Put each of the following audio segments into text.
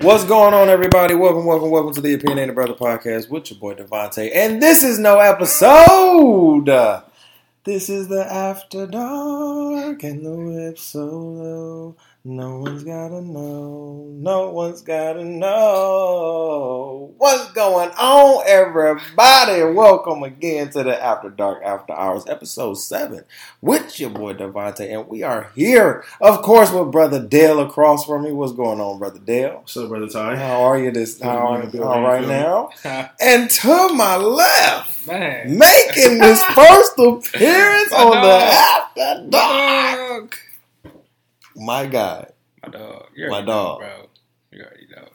What's going on, everybody? Welcome, welcome, welcome to the Opinionated Bruhtha Podcast with your boy DeVonta. And this is no episode. This is the After Dark and the whip solo. No one's gotta know. No one's gotta know. What's going on, everybody? Welcome again to the After Dark After Hours, episode 7, with your boy DeVonta. And we are here, of course, with Brother Dale across from me. What's going on, Brother Dale? What's up, brother Ty? How are you this how are you all right now? And to my left, Man. making his first appearance on the. After Dark. Dog. My guy, My dog. You My dog. Know, bro. You already know.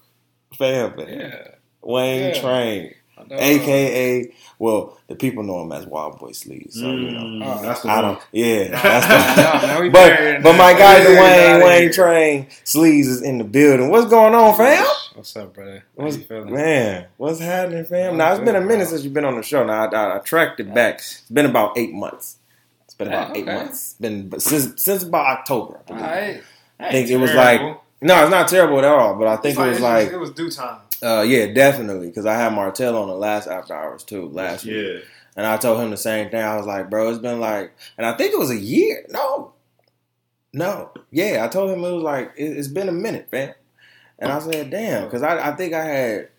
fam, man. Yeah. Wayne Yeah. Train, aka, well, the people know him as Wild Boy Sleeves. So you know, Mm, Oh. that's the I one. don't. Yeah, that's nah, nah, we but but my that. guy We buried Dwayne out Wayne. Train Sleeves is in the building. What's going on, fam? What's up, brother? How What's, you feeling? man, what's happening, fam? I'm Now it's been a minute bro. since you've been on the show. Now I, I, I tracked it back. It's been about eight months. It's been about Yeah, eight months. Been since since about October. I believe. I think it was like no, it's not terrible at all. But I think It's it was it's like it was due time. uh, yeah, definitely because I had Martell on the last after hours too last week, Yeah. and I told him the same thing. I was like, bro, it's been like, and I think it was a year. No, no, yeah, I told him it was like it, it's been a minute, man. And I said, damn, because I, I think I had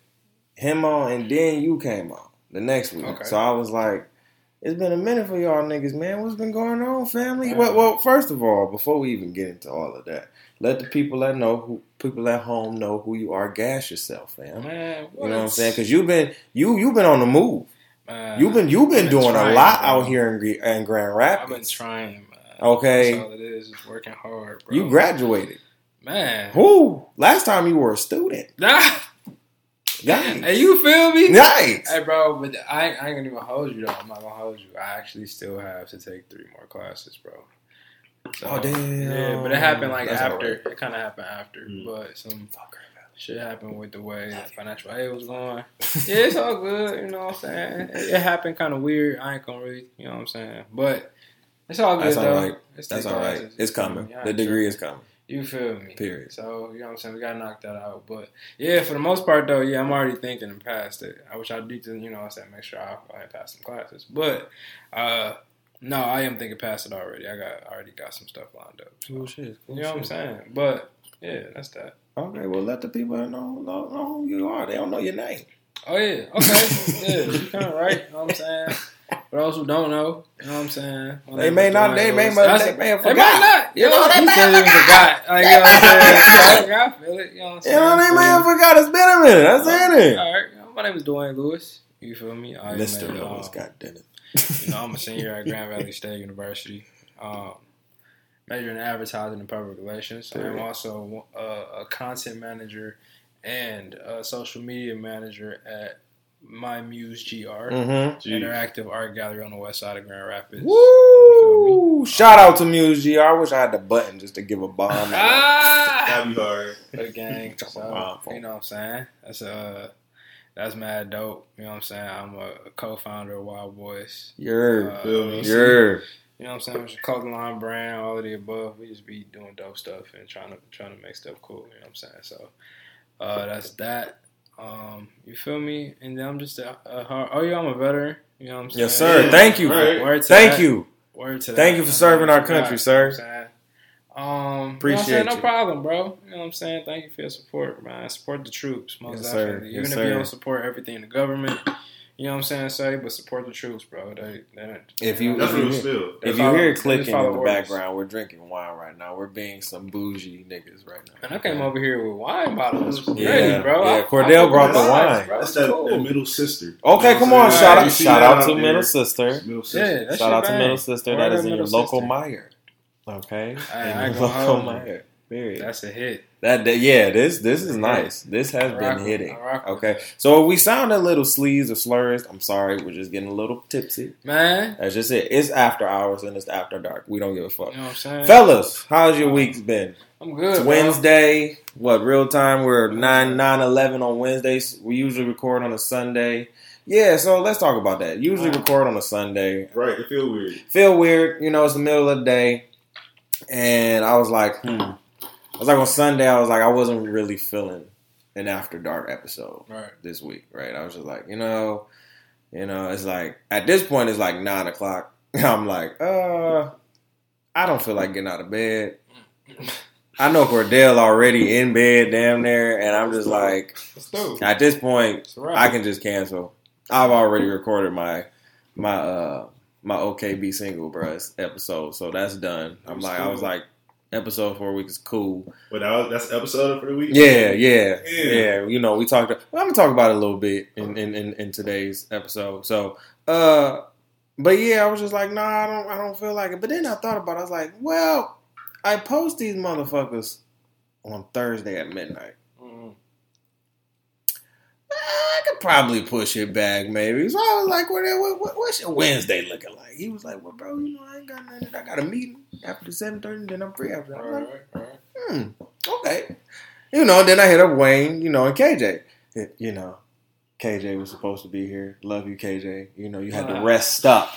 him on, and then you came on the next week. Okay. So I was like, it's been a minute for y'all niggas, man. What's been going on, family? Well, well, first of all, before we even get into all of that, let the people that know who people at home know who you are. Gas yourself, fam. Man, You know what I'm saying? Because you've been you you've been on the move. Man, You've been you've been been doing a lot bro. out here in, in Grand Rapids. I've been trying, man. Okay. That's all it is. It's working hard, bro. You graduated. Man. Who? Last time you were a student. Nah. Yikes. Hey, you feel me? Yikes. Hey, bro, but I, I ain't gonna even hold you though. I'm not gonna hold you. I actually still have to take three more classes, bro. So, Oh, damn. Yeah, but it happened like That's after. alright. It kind of happened after, Mm. but some shit happened with the way the financial aid was going. Yeah, it's all good. You know what I'm saying? It, it happened kind of weird. I ain't gonna really, you know what I'm saying? But it's all good That's all though. right. It's That's all right. classes. It's coming. Yeah, The degree is coming. You feel me? Period. So, you know what I'm saying? We gotta knock that out. But yeah, for the most part though, yeah, I'm already thinking and past it. I wish I did to, you know, I said make sure I, I passed some classes. But uh no, I am thinking past it already. I got I already got some stuff lined up. So, Cool shit. Cool you know what I'm saying? But yeah, that's that. Okay, well let the people know, know, know who you are. They don't know your name. Oh yeah, okay. yeah, you kinda right, you know what I'm saying? For those who don't know, you know what I'm saying? They name may not- they may- Lewis. they may have They might not. You know, they he may have he forgot. Like, you know what I'm saying? I feel it. You know what I'm saying? You know, they may have forgot. It's been a minute. I'm saying it. All right, my name is Dwayne Lewis. You feel me? I Mr. a, Lewis, um, God damn it. You know, I'm a senior at Grand Valley State University. Um, major in advertising and public relations. I'm also a, a content manager and a social media manager at My Muse GR, Mm-hmm. Interactive art gallery on the west side of Grand Rapids. Woo! Shout out to Muse GR. I wish I had the button just to give a bomb. Ah! That'd be hard. For the gang. So, you know what I'm saying? That's uh that's mad dope. You know what I'm saying? I'm a, a co-founder of Wild Boys. You're, Uh, Feel me? you're. You know what I'm saying? It's a clothing line brand, all of the above. We just be doing dope stuff and trying to trying to make stuff cool. You know what I'm saying? So uh, that's that. Um, you feel me? And then I'm just a, a hard, oh yeah, I'm a veteran. You know what I'm saying? Yes, sir. Yeah. Thank you. Right. Word to Thank that. you. Word to Thank that. you for serving our country, that. sir. You know what I'm saying? Um, Appreciate you. Know what I'm saying? you. No problem, bro. You know what I'm saying? Thank you for your support, man. Support the troops, most Yes, sir. definitely. Yes, Even if sir. you don't support everything in the government, you know what I'm saying? Say, but support the troops, bro. They, they, If you- That's if you- still. They If you hear clicking in the orders. background, we're drinking wine right now. We're being some bougie niggas right now. And I came over here with wine bottles Yeah, ready, bro. yeah, I- Cordell I brought the fuck wine. bro. That's that, cool. that middle sister. Okay, come on. what I'm Shout out, shout that out to there. Middle Sister. Middle sister. Yeah, that's Shout your out to bang. Middle Sister. Word That up, is in your local Sister. Meijer. Okay, I- In I your local. Meijer. Period. That's a hit. That, that yeah, this this is nice. This has been hitting. I rock with Okay, so if we sound a little sleaze or slurs, I'm sorry. We're just getting a little tipsy. Man, That's just it. It's after hours and it's after dark. We don't give a fuck. you know what I'm saying? Fellas, how's your week's been? I'm good. It's bro. Wednesday. What real time? We're nine nine eleven on Wednesdays. We usually record on a Sunday. Yeah, so let's talk about that. Usually record on a Sunday. Right, it feel weird. Feel weird, you know. It's the middle of the day, and I was like, hmm. I was like on Sunday. I was like, I wasn't really feeling an after dark episode Right. this week, right? I was just like, you know, you know, it's like at this point it's like nine o'clock. I'm like, uh, I don't feel like getting out of bed. I know Cordell already in bed, damn near, and I'm just like, Let's do it. at this point. I can just cancel. I've already recorded my my uh my OKB single, bruh, episode, so that's done. I'm like, I was like, episode four week is cool. But that that's episode for the week. Yeah, yeah, Yeah. yeah. You know, we talked. Well, I'm gonna talk about it a little bit in in, in, in today's episode. So, uh, but yeah, I was just like, nah, I don't, I don't feel like it. But then I thought about, it. I was like, well, I post these motherfuckers on Thursday at midnight. I could probably push it back, maybe. So I was like, what, what, what, what's your Wednesday looking like? He was like, well, bro, you know, I ain't got nothing. I got a meeting after the 7.30, then I'm free after that. Like, right, hmm, okay. You know, then I hit up Wayne, you know, and KJ. It- you know, KJ was supposed to be here. Love you, KJ. You know, you had to rest up.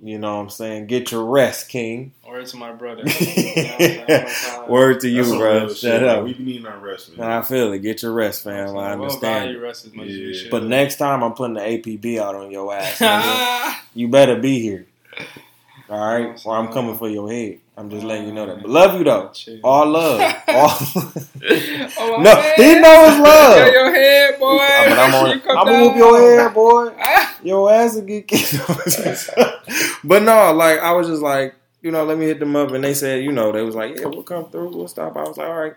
You know what I'm saying? Get your rest, King. Word to my brother. Word to you, That's bro. Shut up. We need our rest, man. I feel it. Get your rest, fam. I We'll understand. value rest as much as we Yeah. should. But next time I'm putting the APB out on your ass. you better be here. All right, or I'm coming for your head. I'm just letting you know that. But love you though. Chill. All love. All. Oh, no, man. he know it's love. Yo, your head, boy. but I'm on. I'm gonna whoop your hair, boy. Your ass will get kicked. but no, like I was just like, you know, let me hit them up, and they said, you know, they was like, yeah, we'll come through, we'll stop. I was like, all right.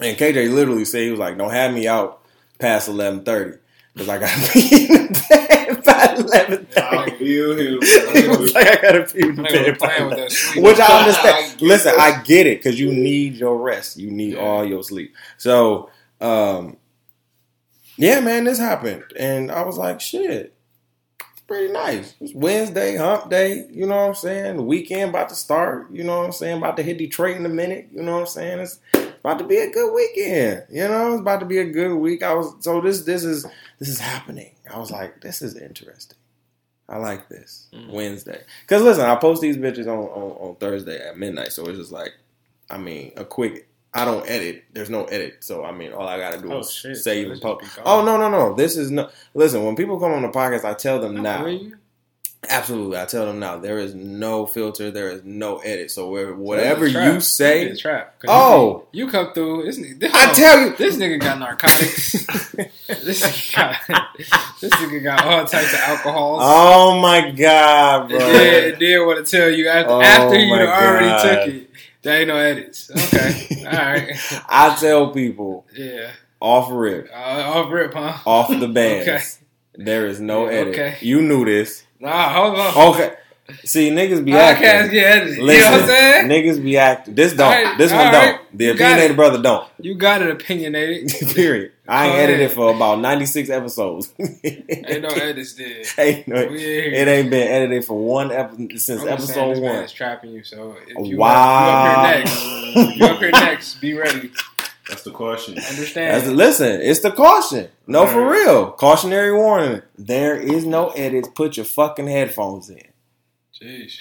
And KJ literally said he was like, don't have me out past eleven thirty because I gotta be in the bed by eleven I thirty. feel him. He was like, I gotta be in the bed. by with 11. that. Which I I understand. get Listen, it. I get it because you need your rest. You need Yeah. all your sleep. So, um, yeah, man, this happened, and I was like, shit, pretty nice. It's Wednesday, hump day. You know what I'm saying? The weekend about to start. You know what I'm saying? About to hit Detroit in a minute. You know what I'm saying? It's about to be a good weekend. You know, it's about to be a good week. I was so this this is this is happening. I was like, this is interesting. I like this Mhm. Wednesday. Cause listen, I post these bitches on, on on Thursday at midnight, so it's just like, I mean, a quick. I don't edit. There's no edit, so I mean, all I gotta do Oh, is shit. save So and this post. Oh no no no! This is no. Listen, when people come on the podcast, I tell them now. Absolutely, I tell them now. There is no filter. There is no edit. So where, whatever you say, trap. Oh. you, you come through. This nigga, I oh, tell you. this nigga got narcotics. this nigga got this nigga got all types of alcohols. Oh my god, bro! Then, then want to tell you after, Oh after you already took it, there ain't no edits. Okay, all right, I tell people yeah. off rip, Uh, off rip, huh? off the band. Okay. There is no edit. okay. You knew this. Nah, hold on. Okay. See, niggas be Podcasts acting. get edited. Listen, you know what I'm saying? niggas be acting. This don't. Alright, this one alright. don't. The You opinionated Bruhtha don't. You got it opinionated. Period. I ain't edited for about ninety six episodes. ain't no edits there. Ain't no- it ain't been edited for one episode since I'm episode this man one. is trapping you. So if you, Wow. up, you up here next, you up here next. Be ready. That's the question. Understand? That's, listen, it's the caution. No, for real. Cautionary warning. There is no edits. Put your fucking headphones in. Jeez.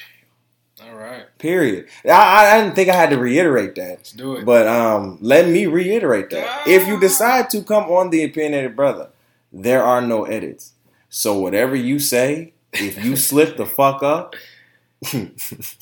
All right, Period. I, I, didn't think I had to reiterate that. let's do it. But um, let me reiterate that. If you decide to come on the opinionated Bruhtha, there are no edits. So whatever you say, if you slip the fuck up, you,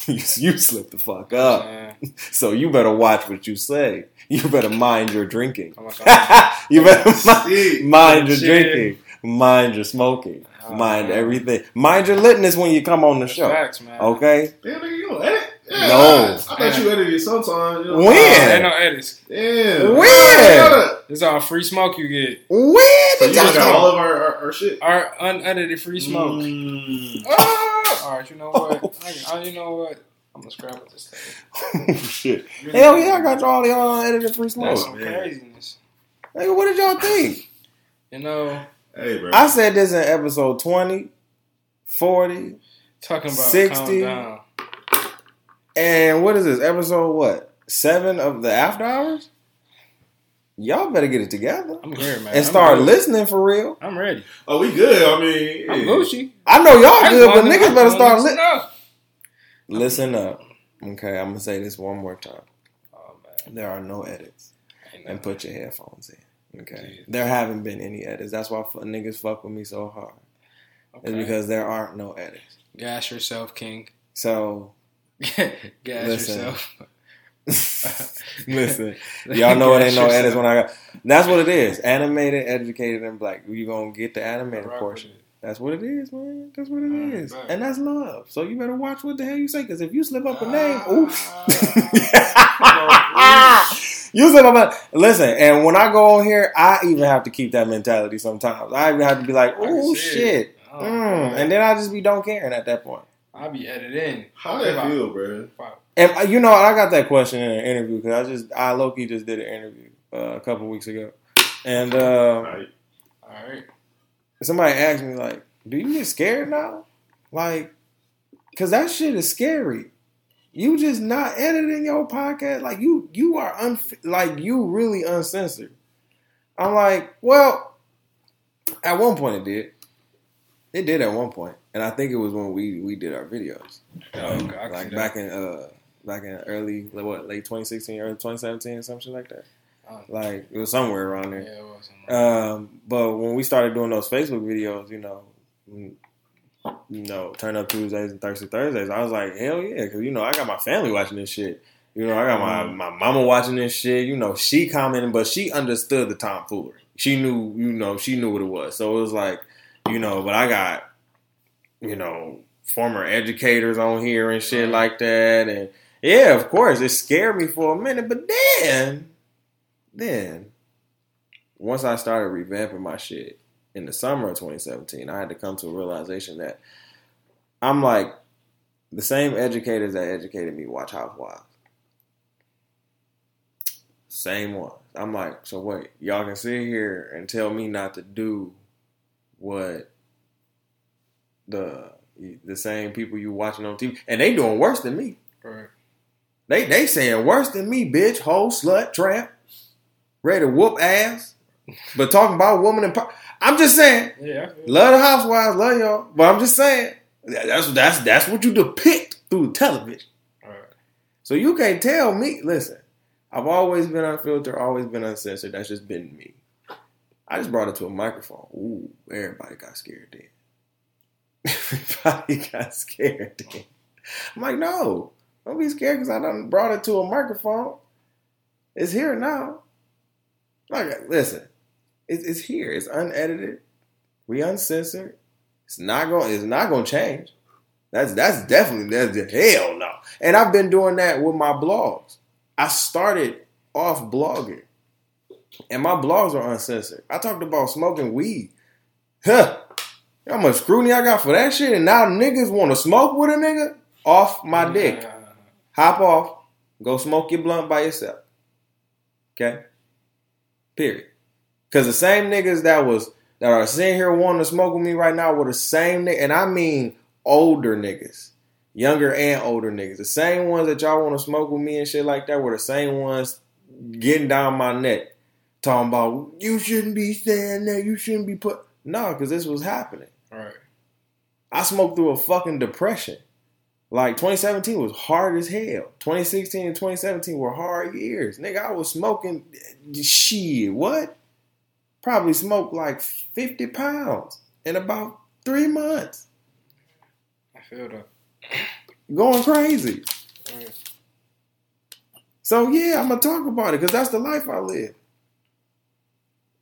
you slip the fuck up. So you better watch what you say. You better mind your drinking. You better mind, mind your drinking. Mind your smoking. Oh, mind man. everything. Mind your litness when you come on the show. facts, man. Okay? Damn, nigga, you don't edit? Yeah, No. I, I bet you edited sometimes. You know? When? Oh, ain't no edits. Damn. When? Yeah. This is all free smoke you get. When So you y'all got all of our, our, our shit. Our unedited free smoke. Mm. Ah! all right, you know what? I, I, you know what? I'm gonna scrap with this thing. Shit. Hell yeah, I got y'all y'all unedited free smoke. That's smoke. some man. craziness. Nigga, what did y'all think? You know, Hey, bro. I said this in episode 20, 40, talking about 60. and what is this? Episode what? Seven of the after hours? Y'all better get it together. I'm here, man. And I'm start ready. listening for real. I'm ready. oh, we good. I mean, I'm yeah. Gucci. I know y'all I good, but niggas better start listen li- up. listen up. Okay, I'm gonna say this one more time. Oh man, There are no edits. And put your headphones in. Okay. Yeah. There haven't been any edits. That's why niggas fuck with me so hard. It's because there aren't no edits. Gas yourself, King. So Gas yourself. listen, y'all know it ain't no edits when I got. That's what it is. Animated, educated, and black. You gonna get the animated with portion. That's what it is, man. That's what it is, bet. and that's love. So you better watch what the hell you say, because if you slip up a name, ah. oof. you slip up a listen. And when I go on here, I even have to keep that mentality. Sometimes I even have to be like, "Oh see shit," Oh, mm. and then I just be don't caring at that point. I'll be editing. How that feel, bro? And uh, you know, I got that question in an interview because I just I low key just did an interview uh, a couple weeks ago, and uh, Right. All right. somebody asked me like, "Do you get scared now?" Like, cause that shit is scary. You just not editing your podcast like you you are un like you really uncensored. I'm like, well, at one point it did. It did at one point, and I think it was when we we did our videos. Oh, like back in uh back in early like, what late 2016 early 2017 something like that Oh. like it was somewhere around there. Yeah, it was. um but when we started doing those facebook videos you know you know turn up tuesdays and thursday thursdays. I was like hell yeah because you know i got my family watching this shit. You know i got my, mm-hmm. my mama watching this shit. You know she commented but she understood the tomfoolery. She knew you know she knew what it was. So it was like you know but i got you know former educators on here and shit like that. And yeah of course it scared me for a minute but then then once i started revamping my shit in the summer of 2017 i had to come to a realization that i'm like the same educators that educated me watch housewives same ones i'm like so wait y'all can sit here and tell me not to do what the the same people you watching on TV, and they doing worse than me. Right. They they saying worse than me, bitch, hoe, slut, tramp, ready to whoop ass, but talking about woman and po- I'm just saying, Yeah. love the housewives, love y'all, but I'm just saying that's that's that's what you depict through television. All right. So you can't tell me. Listen, I've always been unfiltered, always been uncensored. That's just been me. I just brought it to a microphone. Ooh, everybody got scared then. everybody got scared then. I'm like, no, don't be scared because I done brought it to a microphone. It's here now. Like, listen, it's, it's here. It's unedited. We uncensored. It's not going. It's not going to change. That's that's definitely that's hell no. And I've been doing that with my blogs. I started off blogging, and my blogs are uncensored. I talked about smoking weed. Huh? How much scrutiny I got for that shit? And now niggas want to smoke with a nigga off my dick. Hop off. Go smoke your blunt by yourself. Okay. Period. Because the same niggas that was that are sitting here wanting to smoke with me right now were the same niggas, and I mean older niggas, younger and older niggas. The same ones that y'all want to smoke with me and shit like that were the same ones getting down my neck, talking about you shouldn't be saying that, you shouldn't be put. No, because this was happening. All right. I smoked through a fucking depression. Like 2017 was hard as hell. 2016 and 2017 were hard years. Nigga, I was smoking eh, shit. What? Probably smoked like 50 pounds in about three months. I feel that. Going crazy. Right. So yeah, I'm gonna talk about it because that's the life I live.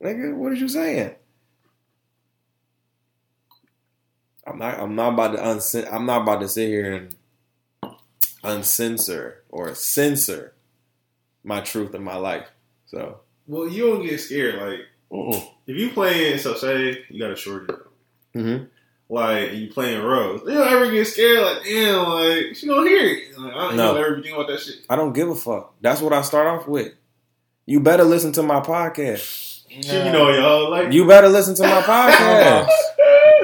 Nigga, what are you saying? I'm not. I'm not about to uncen- I'm not about to sit here and uncensor or censor my truth in my life. So, Well, you don't get scared. Like mm if you playing, so say you got a shorty, hmm like and you playing Rose, you don't ever get scared. Like damn, like she gonna hear it. Like, I don't No. know ever think about that shit. I don't give a fuck. That's what I start off with. You better listen to my podcast. Shit, you know, y'all like You better listen to my podcast.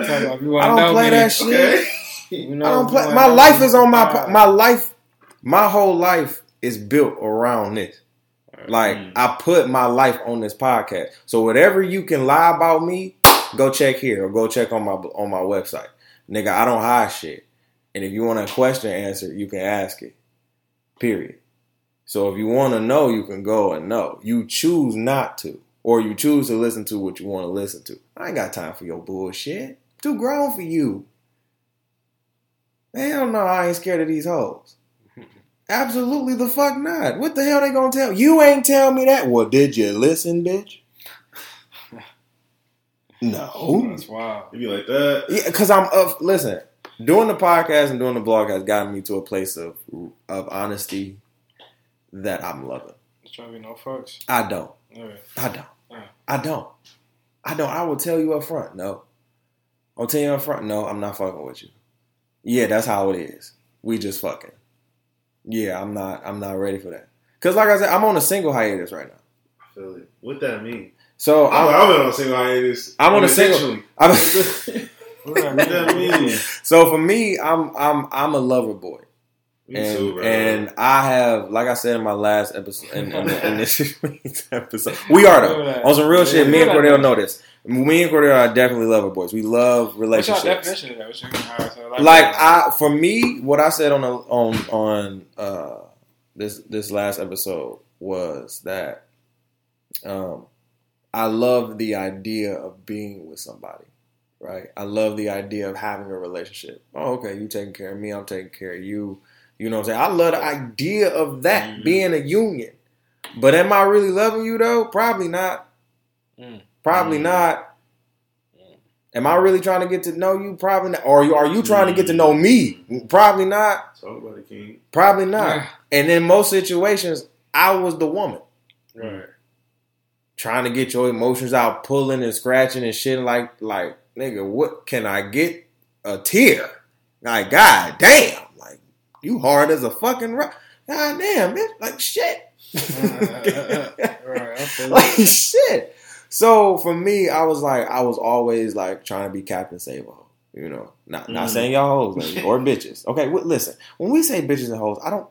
Talk about if you I don't play me, that shit. okay. you know, I don't play. My life is on my my life. My whole life is built around this. Like Mm. I put my life on this podcast. So whatever you can lie about me, go check here or go check on my on my website. Nigga, I don't hide shit. And if you want a question answered, you can ask it. Period. So if you want to know, you can go and know. You choose not to. or you choose to listen to what you want to listen to. I ain't got time for your bullshit. Too grown for you. Hell no, I ain't scared of these hoes. Absolutely the fuck not. What the hell they gonna tell? You ain't tell me that. Well, did you listen, bitch? No. Oh, that's wild. You be like that. Yeah, because I'm up. listen, doing the podcast and doing the blog has gotten me to a place of of honesty that I'm loving. It's trying to be no fucks. I don't. Yeah. I don't. Yeah. I don't. I don't. I will tell you up front. No. I'll tell you up front. No, I'm not fucking with you. Yeah, that's how it is. We just fucking. Yeah, I'm not. I'm not ready for that. Cause like I said, I'm on a single hiatus right now. I feel it. What that mean? So I'm, I'm, I'm on a single hiatus. I'm on a single- I'm What that mean? so for me, I'm I'm I'm a lover boy. Me and, too, bro. and I have, like I said in my last episode, in, in, in this episode, we are though on some real shit. Me and Cordell know this. Me and Cordell are definitely lover boys. We love What's your relationships. definition of that? Your, so Like I, for me, what I said on the, on on uh, this this last episode was that um, I love the idea of being with somebody. Right, I love the idea of having a relationship. Oh, okay, you taking care of me, I'm taking care of you. You know what I'm saying? I love the idea of that Mhm. being a union. But am I really loving you though? Probably not. Mm. Probably Mm. not. Mm. Am I really trying to get to know you? Probably not. Or are you, are you trying to get to know me? Probably not. Talk about it, King. Probably not. Yeah. And in most situations, I was the woman Right. trying to get your emotions out, pulling and scratching and shit. Like, like, nigga, what can I get? A tear? Like, god damn! Like, you hard as a fucking rock. God damn, bitch! Like shit. right. I feel it. like shit. So for me, I was like, I was always like trying to be Captain Save-A. You know, not not Mm. saying y'all hoes ladies, or bitches. Okay, well, listen. When we say bitches and hoes, I don't.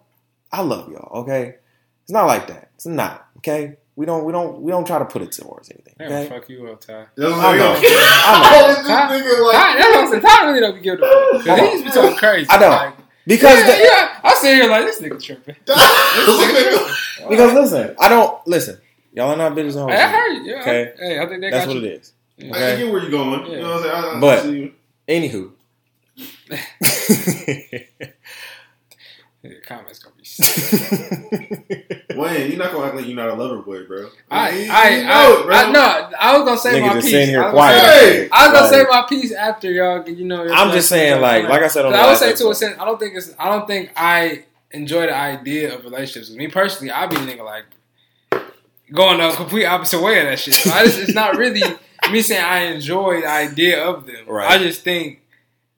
I love y'all. Okay, it's not like that. It's not. Okay, we don't. We don't. We don't try to put it towards anything. Damn, fuck you up, Ty. That's I know. I'm I like, Ty, that's what I'm saying. Ty really don't be giving a fuck. Hold Cause on. be talking crazy. I know. Like, Because yeah, the, yeah. I sit here like this nigga tripping. This nigga because listen, I don't listen. Y'all are not bitches and Hey, I heard you. Yeah. Okay. Hey, I think they That's got what you. it is. Yeah. I Okay. get where you're going. You know what I'm saying? I, I But- see you. Anywho. Yeah, comments gonna be. sick. Wayne, you're not gonna act like you're not a lover boy, bro. I, You- I, you know I, it, bro. I, no, I was gonna say Nigga my just piece. sitting here I was gonna quiet. say- Hey! I was gonna say my piece after y'all. You know, I'm just saying, like, like I said on the I would last say to a episode. sense, I don't think it's. I don't think I enjoy the idea of relationships. Me personally, I be a nigga like going the complete opposite way of that shit. So I just, it's not really me saying I enjoy the idea of them. Right. I just think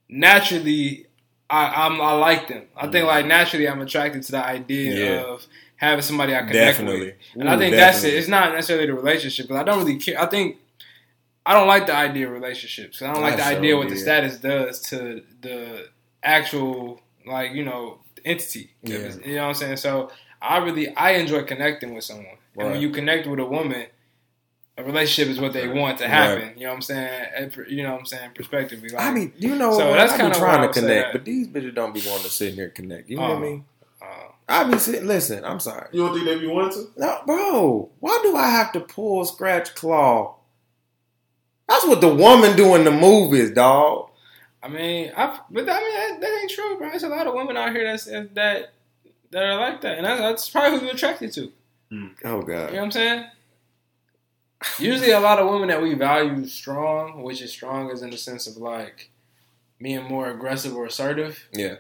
naturally, I I'm, I like them. I think mm. like naturally, I'm attracted to the idea Yeah. of having somebody I connect Definitely. with. And I Ooh, think that's it. It's not necessarily the relationship because I don't really care. I think I don't like the idea of relationships. I don't like I the idea what the status does to the actual like you know entity. Yeah. You know what I'm saying? So I really I enjoy connecting with someone, and Right. when you connect with a woman. A relationship is what they want to happen. You know what I'm saying? You know what I'm saying? Prospectively, like, I mean, you know, So what? that's I be kinda trying I to connect, but these bitches don't be wanting to sit here and connect. You know what I Oh. mean? uh, I be sitting. Listen, I'm sorry. You don't think they be wanting to? No, bro. Why do I have to pull, scratch, claw? That's what the woman do in the movies, dog. I mean, I but I mean that, that ain't true, bro. There's a lot of women out here that's that that are like that, and that's, that's probably who you're attracted to. Mm. Oh god. You know what I'm saying? Usually, a lot of women that we value strong, which is strong is in the sense of like being more aggressive or assertive. Yeah.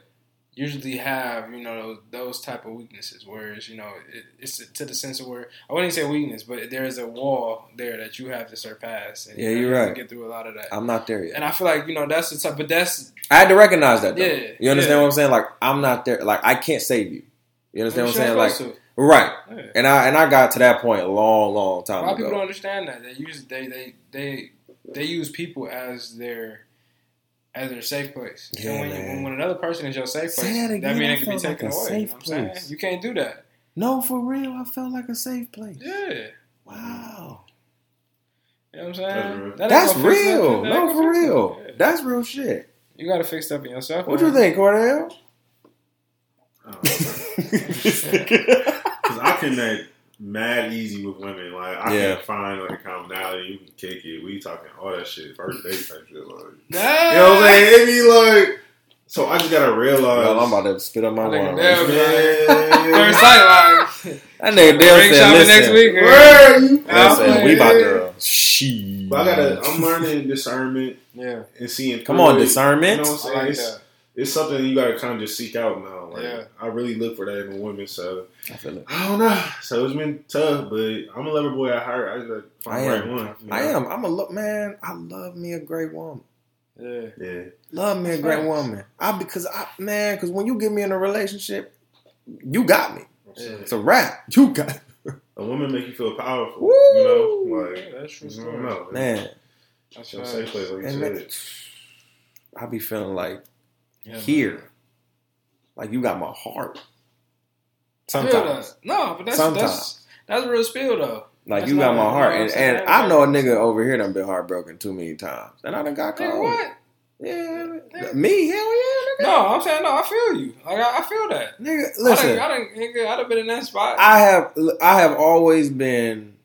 Usually have you know those, those type of weaknesses. Whereas you know it, it's to the sense of where I wouldn't say weakness, but there is a wall there that you have to surpass. And Yeah, you know, you right. Get through a lot of that. I'm not there yet. and I feel like you know that's the type, but that's I had to recognize that. Though. Yeah, You understand yeah. what I'm saying? Like I'm not there. Like I can't save you. You understand what I'm saying? Like Like, right. yeah. And I and I got to that point a long, long A time ago. of people don't understand that. They use they they they they use people as their as their safe place. Yeah, and when, you, man. when when another person is your safe place, that that, means it can be felt like taken away. safe you know I'm saying? place. You can't do that. No, for real. I felt like a safe place. Yeah. Wow. You know what I'm saying? That's real. That That's real. That No, for real. Yeah. That's real shit. You gotta fix up in yourself. What man. you think, Cordell? Oh. Because I connect mad easy with women. Like I Yeah. can find like a commonality. You can kick it. We talking all that shit. First date type shit. Like, Nah. you know what I'm saying? It be like. So I just gotta realize. Well, I'm about to spit up my Nigga, wine. damn. Man. First sight, like, That nigga damn ring said, listen. next week. or- Where you? We about to. Uh, she. But I gotta. I'm learning discernment Yeah, and seeing. Come on, it. discernment. You know what I'm saying? like it's, it's something you gotta kind of just seek out now. Like, Yeah. I really look for that in women. So I feel it. I don't know. So it's been tough, but I'm a lover boy at heart. I just gotta find I the right am. one. you I am. I'm a look, man. I love me a great woman. Yeah, Yeah. Love me a great facts. woman. I because I man, because when you get me in a relationship, you got me. Yeah. It's a wrap. You got A woman make you feel powerful. Woo! You know, like Yeah, that's true I story. don't man. That's Your right. safe place, like you And said. man, I be feeling like Yeah, here, like you got my heart. Sometimes. No, but that's Sometimes. that's that's real spill though. like That's you got my heart, you and, I'm and? I know a nigga over here done been heartbroken too many times, and I done got Nigga, caught. what? Yeah, me, hell yeah, nigga. No, I'm saying no. I feel you. Like I, I feel that. Nigga, I listen. done, I done, nigga, I done been in that spot. I have I have always been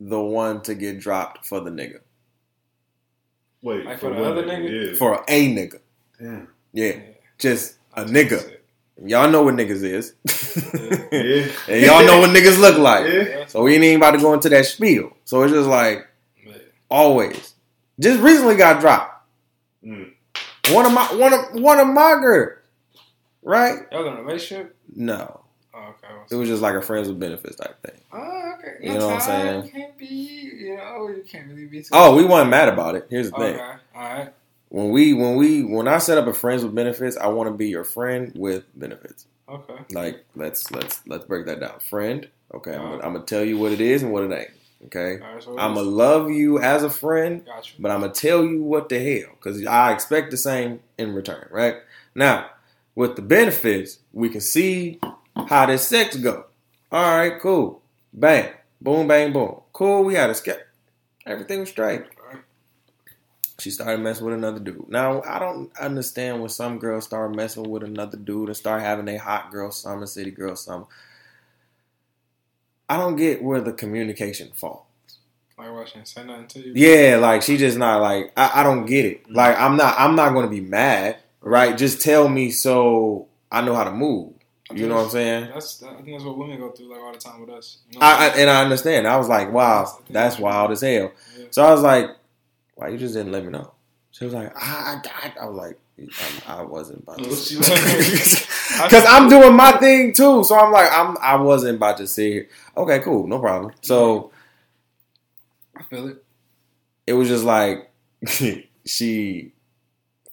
the one to get dropped for the nigga. Wait, Like for the other nigga? Yeah. For a nigga. Damn. Yeah. Yeah. Just a nigga. Y'all know what niggas is. Yeah. and y'all know what niggas look like. Yeah. So we ain't even about to go into that spiel. So it's just like always. Just recently got dropped. Mm. One of my one of one of my girls. Right? Y'all in a relationship? No. Oh, okay. It was just like a friends with benefits type thing. Oh, okay. You know what I'm saying? You can't be, you know, you can't really be. Too Oh, we weren't mad about it. Here's the Okay. thing. All right. When we when we when I set up a friends with benefits, I want to be your friend with benefits. Okay. Like let's let's let's break that down. Friend, okay, I'm, gonna, I'm gonna tell you what it is and what it ain't. Okay, right. So I'm gonna love you as a friend, got you. but I'm gonna tell you what the hell because I expect the same in return. Right now, with the benefits, we can see how this sex go. All right, cool, bang, boom, bang, boom, cool. We had a skip, everything was straight. She started messing with another dude. Now I don't understand when some girls start messing with another dude and start having a hot girl summer, city girl summer. I don't get where the communication falls. Like what? She ain't say nothing to you. Yeah, like she just not like I, I don't get it. Mm-hmm. Like I'm not I'm not gonna be mad, right? Just tell me so I know how to move. You know what I'm saying? That's that, I think that's what women go through like all the time with us. You know I, I and I understand. I was like, wow, that's wild as hell. Yeah. So I was like, why you just didn't let me know? She was like, I, I, I was like, I, I wasn't about to. What say- you- Because I'm doing my thing too, so I'm like, I'm, I wasn't about to sit here. Okay, cool, no problem. So I feel it. it was just like she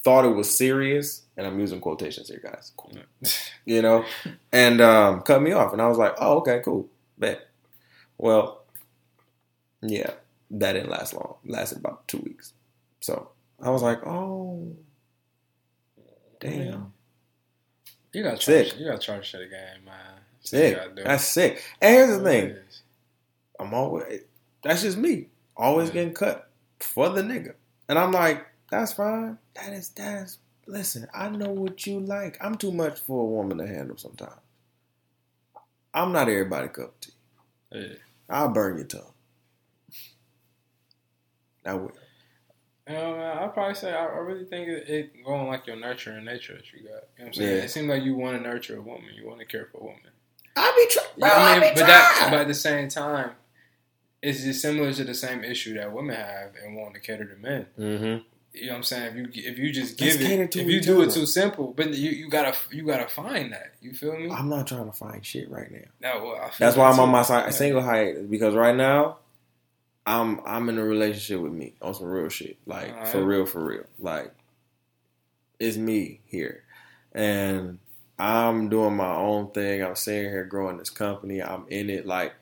thought it was serious, and I'm using quotations here, guys. Cool. You know, and um, cut me off, and I was like, oh, okay, cool, bet. Well, yeah, that didn't last long. It lasted about two weeks. So I was like, oh, damn. You got Sick. You got charge to the game, man. That's Sick. You gotta do. That's sick. And here's the thing. I'm always that's just me. Always getting cut for the nigga. And I'm like, that's fine. That is that is listen, I know what you like. I'm too much for a woman to handle sometimes. I'm not everybody cup of tea. Yeah. I'll burn your tongue. I will. You know, man, I'd probably say I, I really think it, it going like your nurturing nature that you got. You know what I'm saying? Yeah. It seems like you want to nurture a woman. You want to care for a woman. I be trying. You know I mean? But that, but at the same time, it's just similar to the same issue that women have and wanting to cater to men. mm-hmm. You know what I'm saying? If you if you just Let's give it, to if you each do it too simple, but you you gotta you gotta find that. You feel me? I'm not trying to find shit right now. No, well, I feel That's why I'm on my single height because right now, I'm I'm in a relationship with me on some real shit, like Alright. for real, for real. Like it's me here, and I'm doing my own thing. I'm sitting here growing this company. I'm in it, like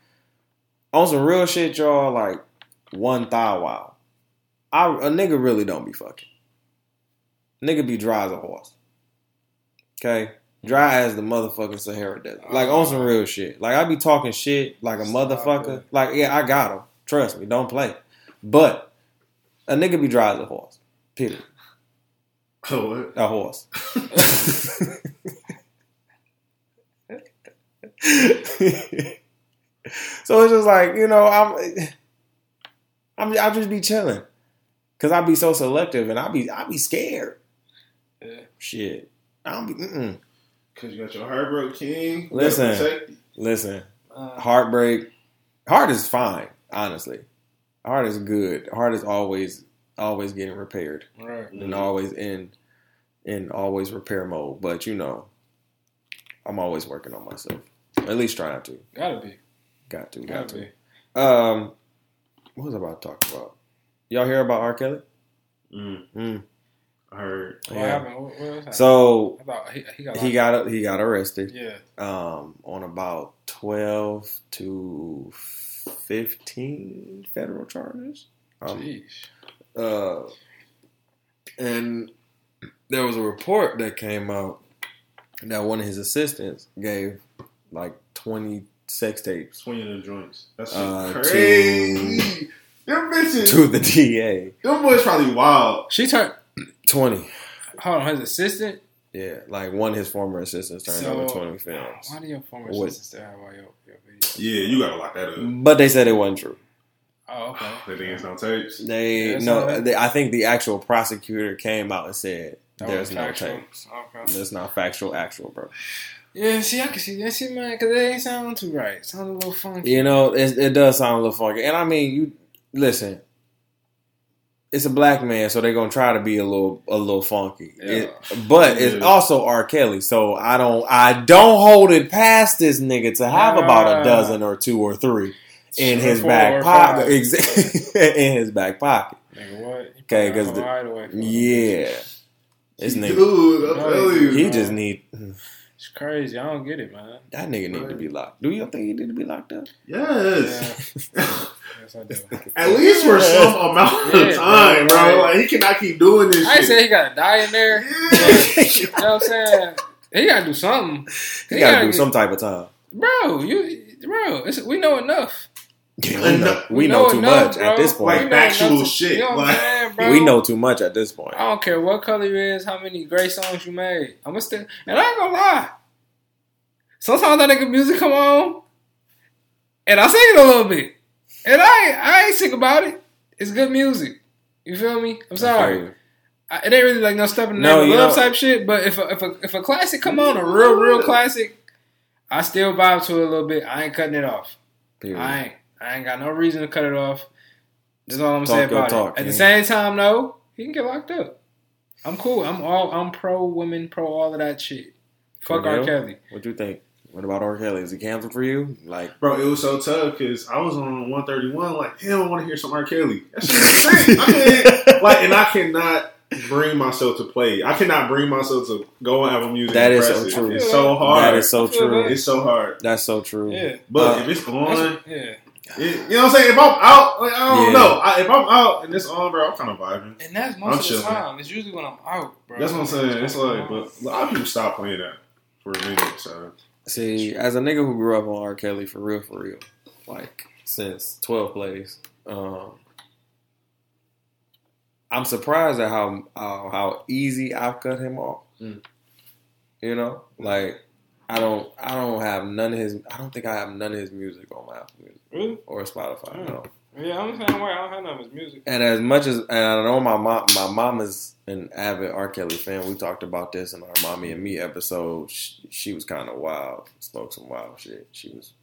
on some real shit, y'all. Like one thigh wow, I a nigga really don't be fucking. Nigga be dry as a horse. Okay. Dry as the motherfucking Sahara Desert. Like on some real shit. Like I be talking shit like a motherfucker. Like yeah, I got him. Trust me, don't play. But a nigga be dry as a horse. Period. Oh, what? A horse. so it's just like you know, I'm, I'm, I'll just be chilling, cause I be so selective, and I be, I be scared. Yeah. Shit, I don't be. Mm-mm. Cause you got your heartbreak king. You Listen. gotta protect it. Listen, Uh, heartbreak, heart is fine. Honestly, heart is good. Heart is always, always getting repaired. right. Mm-hmm. and always in in always repair mode. But you know, I'm always working on myself. At least trying to. Gotta be. Got to. Got Gotta to. be. Um, what was I about to talk about? Y'all hear about R. Kelly? Mm, Mm. I heard. What Yeah. happened? What, what was? So he, he got he got he got arrested yeah. um, on about twelve to fifteen federal charges. Um, Jeez. uh, and there was a report that came out that one of his assistants gave like 20 sex tapes Swinging the joints. That's Uh, crazy. Them bitches. to the DA. Them boys probably wild. She turned. 20. Hold on, his assistant. Yeah, like one of his former assistants turned So, over 20 films. Why do your former What? assistant still have all your, your videos? Yeah, you gotta lock that up. But they said it wasn't true. Oh, okay. They think it's no tapes. They Yeah, no, they, I think the actual prosecutor came out and said That there's no factual. tapes. Okay. That's not factual, actual, bro. Yeah, see, I can see that. See, man, because it ain't sounding too right. It sounded a little funky. You know, it, it does sound a little funky. And I mean, you listen. It's a black man, so they're gonna try to be a little a little funky. It- but it's also R. Kelly, so I don't I don't hold it past this nigga to have about a dozen or two or three in Sure, his back pocket. Exa- in his back pocket. Nigga, what? Okay, Put a 'cause the- hide away from him. Yeah, this nigga Dude, I'll tell you. he just need It's crazy. I don't get it, man. that nigga need to be locked. Do you think he need to be locked up? Yes. Yes, I do. At least for some amount of Yeah, time, bro. bro. Like he cannot keep doing this. I ain't shit. say he got to die in there. Yeah. You know what I'm saying? He got to do something. He got to do some type of time. Bro, you, bro, it's, we know enough. Yeah, we know, we know too enough, much bro. at this point. We Like know factual enough to- shit, You know like- I'm saying. We know too much at this point. I don't care what color you is, how many great songs you made. I'm gonna still, and I ain't gonna lie. Sometimes that nigga music come on, and I sing it a little bit, and I ain't, I ain't sick about it. It's good music. You feel me? I'm sorry. I, it ain't really like no step in the No, name of love know- type shit. But if a, if a if a classic come on, a real real classic, I still vibe to it a little bit. I ain't cutting it off. Period. I ain't. I ain't got no reason to cut it off. That's all I'm Talk saying about talk, it. At the same time, though, he can get locked up. I'm cool. I'm all. I'm pro women, pro all of that shit. Fuck For R. Kelly. What do you think? What about R. Kelly? Is he canceled for you? Like, Bro, it was so tough because I was on 131, like, damn, I want to hear some R. Kelly. That shit is sick. I can't, like, and I cannot bring myself to play. I cannot bring myself to go on a Music. That and is press so it. true. It's so hard. that is so true. it's so hard. That's so true. Yeah. But Uh, if it's on, That's- yeah. it, you know what I'm saying? If I'm out, like, I don't Yeah. know. I, if I'm out and it's on, bro, I'm kind of vibing. And that's I'm most of the time. It's usually when I'm out, bro. That's what I'm saying. It's like, but a lot of people stop playing that for a minute. So See, as a nigga who grew up on R. Kelly for real, for real, like since 12 plays, um, I'm surprised at how how, how easy I've cut him off. Mm. You know, like I don't I don't have none of his I don't think I have none of his music on my Apple Music Really? or Spotify. Mm. No. Yeah, I'm the same way. I don't have none of his music. And as much as and I know my mom, my mom is an avid R. Kelly fan. We talked about this in our "Mommy and Me" episode. She, she was kind of wild, spoke some wild shit. She was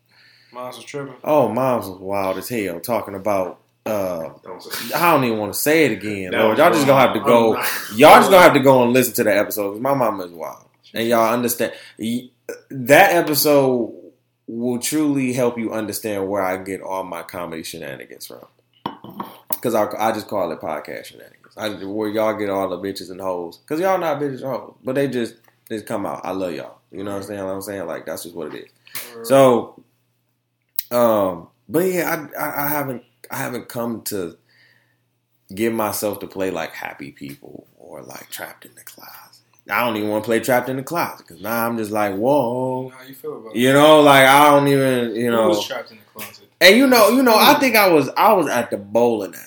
Miles was tripping. oh, mom's was wild as hell, talking about. uh don't. I don't even want to say it again. Lord. Y'all just gonna have to go. wild. I'm not- Y'all just gonna have to go and listen to the episode because my mama is wild, and y'all understand that episode will truly help you understand where I get all my comedy shenanigans from. Because I, I just call it podcast shenanigans. I, where y'all get all the bitches and hoes. Because y'all not bitches and hoes, but they just they just come out. I love y'all. You know what I'm saying? I'm saying like that's just what it is. So, um, but yeah, I, I, I haven't I haven't come to give myself to play like happy people or like trapped in the closet. I don't even want to play trapped in the closet because now I'm just like whoa, How you feel about it? you know, like I don't even you Who know. was trapped in the closet? And you know, you know, I think I was I was at the bowling alley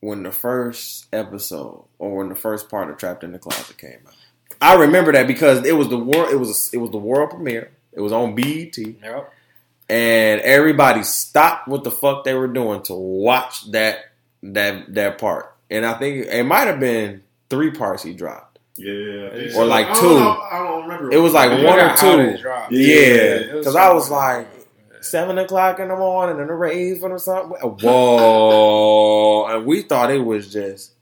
when the first episode or when the first part of Trapped in the Closet came out. I remember that because it was the world it was it was the world premiere. It was on BET. Yep. and everybody stopped what the fuck they were doing to watch that that that part. And I think it might have been three parts he dropped. Yeah, Or like I don't two. know, I don't remember. It was like I one or two. they dropped. Yeah, Yeah, because I was like seven o'clock in the morning and the rave or something. Whoa! and we thought it was just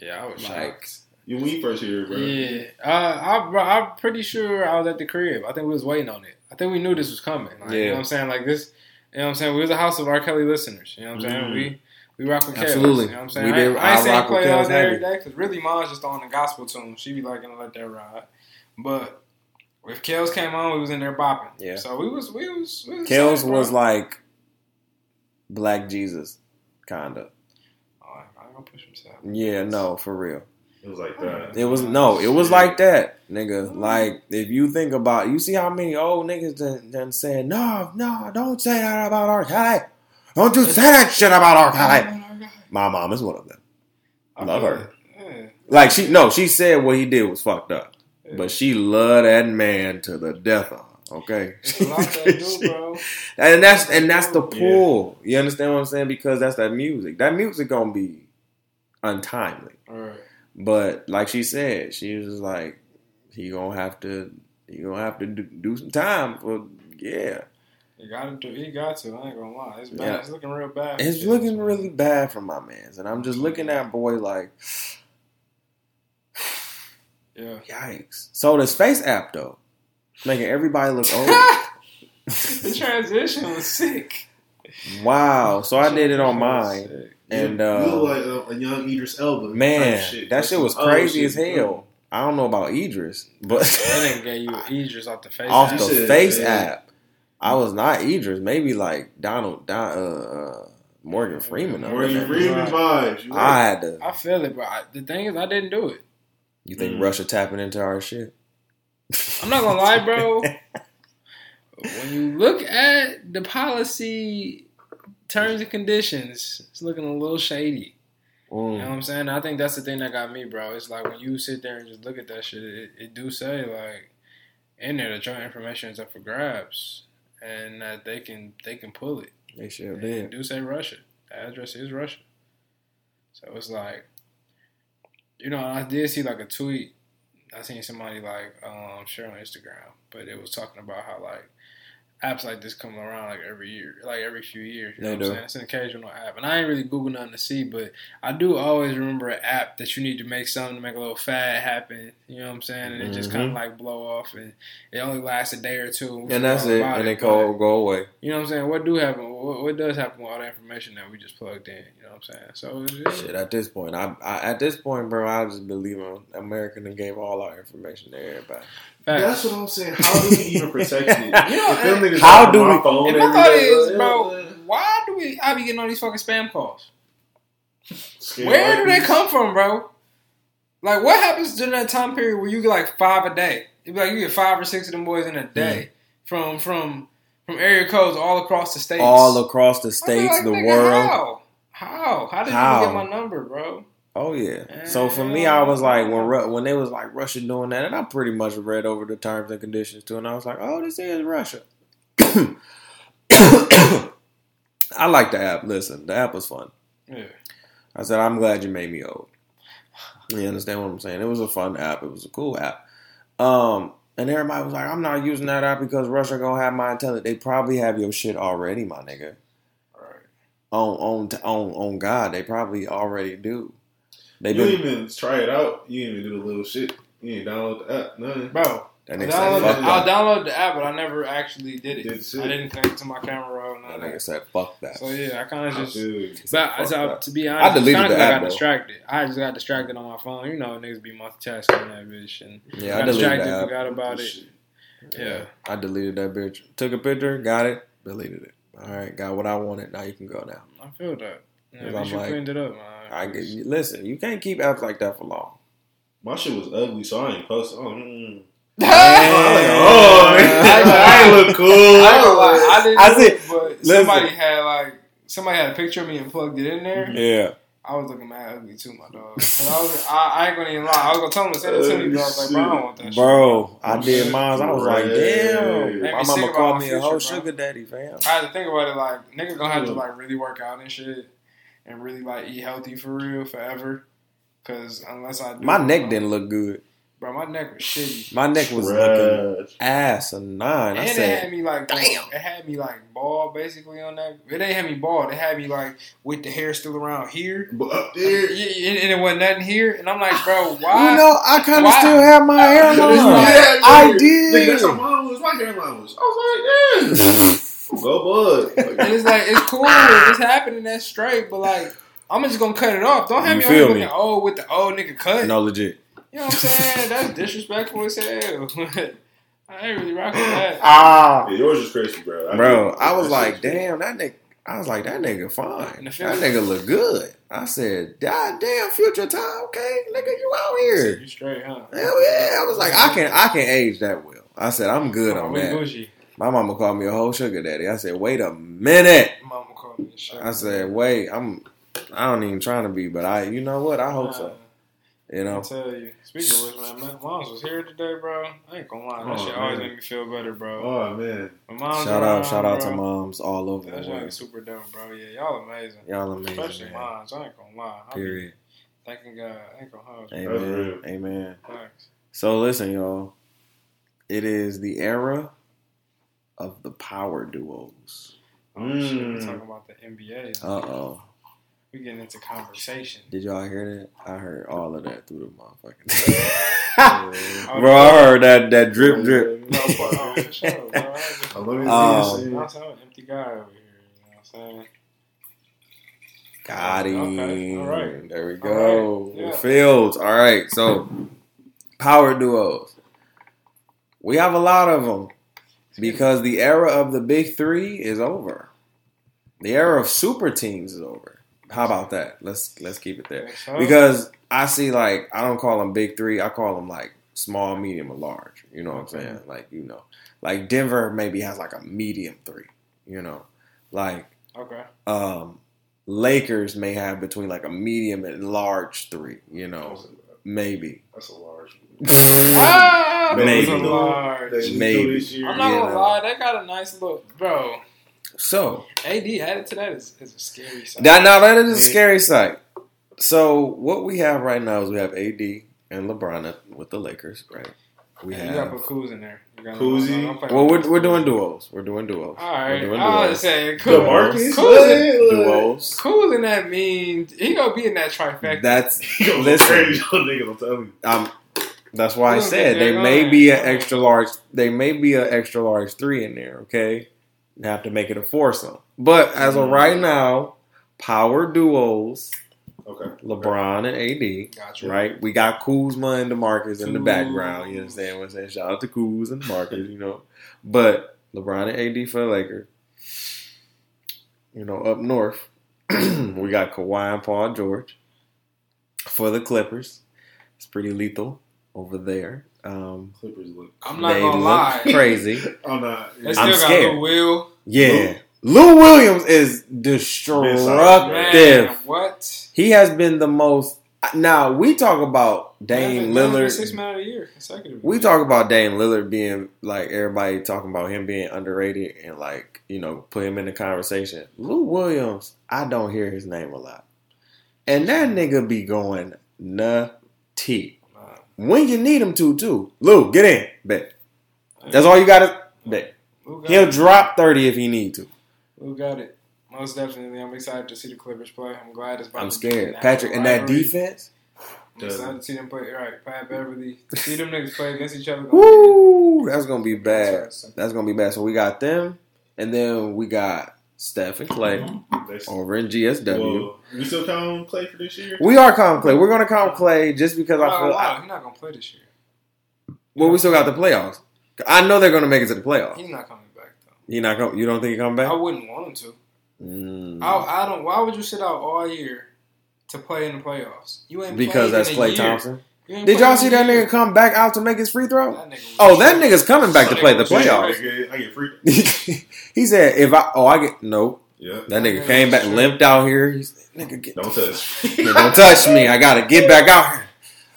yeah, I was like shocked. You when you first hear it, bro. Yeah, uh, I, bro, I'm pretty sure I was at the crib. I think we was waiting on it. I think we knew this was coming. Like, You know Yeah. what I'm saying? Like this, you know what I'm saying? We was a house of R. Kelly listeners. You know what I'm saying? Mhm. We we rock with Kelly. Absolutely. You know what I'm saying? We I, did- ain't- I I ain't rock with play all Kells day every heavy. day because really mom's just on the gospel tune. She be like, gonna let that ride. But if Kels came on, we was in there bopping. Yeah. So we was we was. We was Kels excited, was like Black Jesus, kinda. Oh, I ain't gonna push himself. Yeah, no, for real. It was like that. It was no, it was like that, nigga. Mm-hmm. Like if you think about, you see how many old niggas done, done said, no, no, don't say that about R. Kelly. Don't you say that shit about R. Kelly. Oh my mom is one of them. I Love her. Like she, no, she said what he did was fucked up, but she loved that man to the death of. her, Okay, It's a lot that do, and that's and that's the Yeah. pull. You understand what I'm saying? Because that's that music. That music gonna be untimely. All right. But like she said, she was like, he gonna have to, he gonna have to do, do some time for, yeah. He got to. He got to. I ain't gonna lie. It's bad. Yeah. It's looking real bad. It's looking really bad for my man's, and I'm just looking at boy like, Yeah. yikes. So this FaceApp though, making everybody look old. the transition was sick. wow. So I did it on mine, sick. and you uh, look like a, a young Idris Elba. man, shit. that That's shit was crazy shit, as hell. I don't know about Idris, but They didn't get you Idris off the face. App. Off app. the face man. app. I was not Idris. Maybe like Donald, Don, uh, uh, Morgan Freeman. or Morgan. Freeman vibes. I had to. I feel it, but I, the thing is, I didn't do it. You think Mm. Russia tapping into our shit? I'm not gonna lie, bro. when you look at the policy terms and conditions, it's looking a little shady. You know what Mm. I'm saying? I think that's the thing that got me, bro. It's like when you sit there and just look at that shit, it, it do say like in there that your information is up for grabs and that they can they can pull it. They sure And did. Do say Russia. The address is Russia. So it's like, you know, I did see like a tweet. I seen somebody like um share on Instagram, but it was talking about how like apps like this come around like every year, like every few years. You know They what I'm do. saying? It's an occasional app, and I ain't really Google nothing to see, but I do always remember an app that you need to make something to make a little fad happen. You know what I'm saying? And it just kind of like blow off, and it only lasts a day or two. Mm-hmm. And that's it. And they go go away. you know what I'm saying? What do happen? What, what does happen with all the information that we just plugged in? You know what I'm saying? So just, Shit. At this point, I, I at this point, bro, I just believe in America and gave all our information to everybody. That's what I'm saying. How do we even protect it? You know, If them niggas how do we- phone And my thought is, bro, why do we? I be getting all these fucking spam calls. Where do they come from, bro? Like, what happens during that time period where you get like five a day? It'd be like you get five or six of them boys in a day from from from area codes all across the states. All across the states, like, the world. How? How? How did How? you get my number, bro? Oh yeah. So for me, I was like when Ru- when they was like Russia doing that, and I pretty much read over the terms and conditions too, and I was like, oh, this is Russia. I like the app. Listen, the app was fun. Yeah. I said, I'm glad you made me old. You understand what I'm saying? It was a fun app. It was a cool app. Um, and everybody was like, I'm not using that app because Russia gonna have my intelligence. They probably have your shit already, my nigga. Right. On on on on God, they probably already do. They You been didn't even try it out. You didn't even do the little shit. You didn't download the app. Nothing. Bro, that I nigga said, downloaded, fuck I'll download the app, but I never actually did it. Did. I didn't connect to my camera roll. None That of nbut that. said, fuck that. So yeah, I kind of just. Dude. But "Fuck so, that." to be honest, I deleted it's kinda the 'cause I got though. distracted. I just got distracted on my phone. You know, niggas be multitasking that bitch, and Yeah, I got deleted distracted, the forgot about it. Yeah. I deleted that bitch. Took a picture, got it, deleted it. All right, got what I wanted. Now you can go now. I feel that. Yeah, I'm you like, cleaned it up, man. I get. Listen, you can't keep apps like that for long. My shit was ugly, so I ain't post. Oh, mm. Man. oh man, I ain't look cool. I ain't gonna lie, I didn't I do it, but listen. somebody had like somebody had a picture of me and plugged it in there, Yeah, I was looking mad ugly too, my dog. 'Cause I was, I, I ain't gonna even lie. I was gonna tell him to send it to me, but I was like, bro, I don't want that shit. Bro, I did mine. I was like, damn. Made My mama called me a whole sugar daddy, fam. I had to think about it like nigga gonna have to like really work out and shit, and really like eat healthy for real forever. Cause unless I do, My neck bro, didn't look good. Bro, my neck was shitty. My neck was looking ass a nine. I and it had me like, damn. it had me like bald basically on that. It didn't have me bald. It had me like with the hair still around here. But up Yeah, there, and and it wasn't nothing here. And I'm like, bro, why? you know, I kind of still have my hair on. yeah, I Nigga, did. that's how mine was. My hairline was. I was like, yeah. Go bud. And it's like it's cool. If it's happening, that's straight. But like, I'm just gonna cut it off. Don't have You me feel on me? looking old with the old nigga cut. No, legit. You know what I'm saying? That's disrespectful as hell. I ain't really rocking that. Ah, Yeah, yours is crazy, bro. bro, I was like, shit- damn, that nigga. I was like, that nigga fine. That nigga look good. I said, God damn, future time, okay, nigga, you out here. You straight, huh? Hell yeah! I was like, I can, I can age that well. I said, I'm good Oh, on that. bougie. My mama called me a whole sugar daddy. I said, wait a minute. Mama called me a sugar. I said, wait, I'm, I don't even trying to be, but I, you know what? I hope so. You know. I know, tell you. Speaking of which, man, my mom's was here today, bro. I ain't gonna lie. That Oh, shit always make me feel better, bro. Oh man, My mom's shout around, out, shout out bro. to moms all over That the shit world. is super dope, bro. Yeah, y'all amazing. Y'all amazing, Especially man. moms. I ain't gonna lie. I Period. Thanking God. I ain't gonna hold you. Amen. real. Amen. Thanks. So listen, y'all. It is the era of the power duos. Oh, shit. We Mm. talking about the NBA. Uh oh. We getting into conversation. Did y'all hear that? I heard all of that through the motherfucking. Yeah. Bro, I heard that that drip drip. No, but, oh, for sure, bro. I just- let me Um, see You know this what I'm saying? Empty guy over here. You know what I'm saying? Got him. Okay, all right. There we go. right, yeah. Fields. All right. So, power duos. We have a lot of them because the era of the big three is over. The era of super teams is over. How about that? Let's let's keep it there. Because I see like I don't call them big three. I call them like small, medium, and large. You know what I'm saying? Like you know, like Denver maybe has like a medium three. You know, like okay. um, Lakers may have between like a medium and large three. You know, maybe. that's a large. Ah, that Maybe. was a large. Maybe. do this year. I'm not Yeah. gonna lie, that got a nice look, bro. So AD added to that is, is a scary sight. that now that is a Yeah. scary sight. So what we have right now is we have AD and LeBron with the Lakers, right? We Yeah, you gotta have. put Kuz in there. You gotta- Koozie? I'm playing Well, we're, we're doing duos. We're doing duos. All right, We're doing I was just saying, The Kuz, Marcus. Kuz, Duos. Kuz in that means he gonna be in that trifecta. That's He goes listen. crazy, nigga. I'm telling you. Um, that's why I said they're may going. be an extra large. They may be an extra large three in there. Okay, you have to make it a foursome. But as of Mhm. right now, power duos: Okay. LeBron and AD. Gotcha. Right, we got Kuzma and Demarcus in the background. You understand what I'm saying? Shout out to Kuz and Demarcus. You know, but LeBron and AD for the Lakers. You know, up north, we got Kawhi and Paul George for the Clippers. It's pretty lethal over there. Um, Clippers look. I'm not they gonna look lie. crazy. I'm not. They I'm still scared. Lil Will. Yeah, Lou Williams is Man, destructive. what? He has been the most. Now we talk about Dame That was Six Lillard. man of the year consecutively. We talk about Dame Lillard being like everybody talking about him being underrated and like you know put him in the conversation. Lou Williams, I don't hear his name a lot, and that nigga be going nutty Nah, when you need him to too. Lou, get in, bet. That's all you got to bet. Got He'll it. drop thirty if he need to. Who got it? Most definitely. I'm excited to see the Clippers play. I'm glad it's about I'm to scared, Patrick, and that defense. I'm excited to see them play. Right, Pat Beverley. To see them niggas play against each other. Woo, that's gonna be bad. That's gonna be bad. So we got them, and then we got Steph and Clay That's, over in GSW. well, we still counting Clay for this year. We are counting Clay. We're gonna count Clay just because I'm I not feel. gonna he's not gonna play this year. well, we still got the playoffs. I know they're gonna make it to the playoffs. He's not coming back though. You not going You don't think he come back? I wouldn't want him to. Mm. I, I don't. Why would you sit out all year to play in the playoffs? You ain't because that's in a Clay year. Thompson. You ain't Did y'all see that nigga come back out to make his free throw? That Oh, that shit. nigga's coming back to play the That nigga was playoffs. I get, I get free. he said, "If I oh I get nope." Yeah. That nigga came back, limped out here. He's nigga, get, Don't touch. nigga, don't touch me. I gotta get back out here.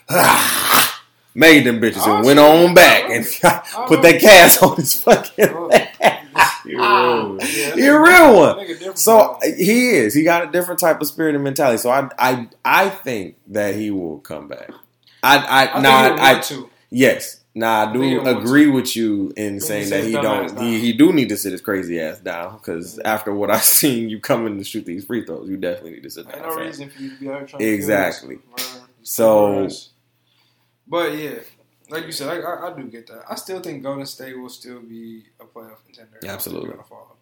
Made them bitches and went on back and put that cast on his fucking. You're real. Yeah, He a real one. So he is. He got a different type of spirit and mentality. So I, I, I think that he will come back. I, I, I nah, I, to. yes. Nah, I I do he'll agree with you in saying that he don't. He, he do need to sit his crazy ass down because after what I've seen you coming to shoot these free throws, you definitely need to sit down. Ain't no reason for you to be out trying Exactly. So but yeah, like you said, I, I, I do get that. I still think Golden State will still be a playoff contender. Absolutely. They're gonna fall off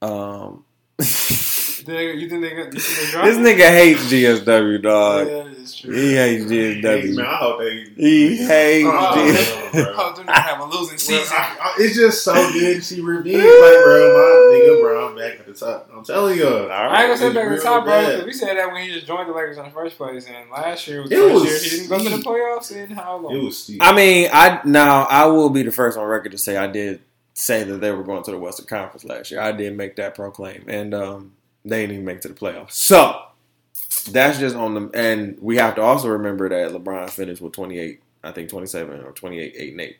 that. um, think, you think they gonna? You think they drop this nigga hates GSW, dog. Yeah, dog. that is true. He hates GSW. man, I hope they. He hates Oh, GSW. man, bro. Oh, them niggas have a losing Well, season. I- I- it's just so good to see revenge, like bro, my nigga, bro, I'm back at the top. I'm telling you, I ain't gonna say It's back at the real top, bro. bad. 'cause We said that when he just joined the Lakers in the first place, and last year was the It first was year he didn't go to the steep. playoffs in how long? it was steep. I mean, I now I will be the first on record to say I did say that they were going to the Western Conference last year. I did make that proclaim, and um, they didn't even make it to the playoffs. So that's just on them. And we have to also remember that LeBron finished with twenty eight, I think twenty seven or twenty eight, eight and eight.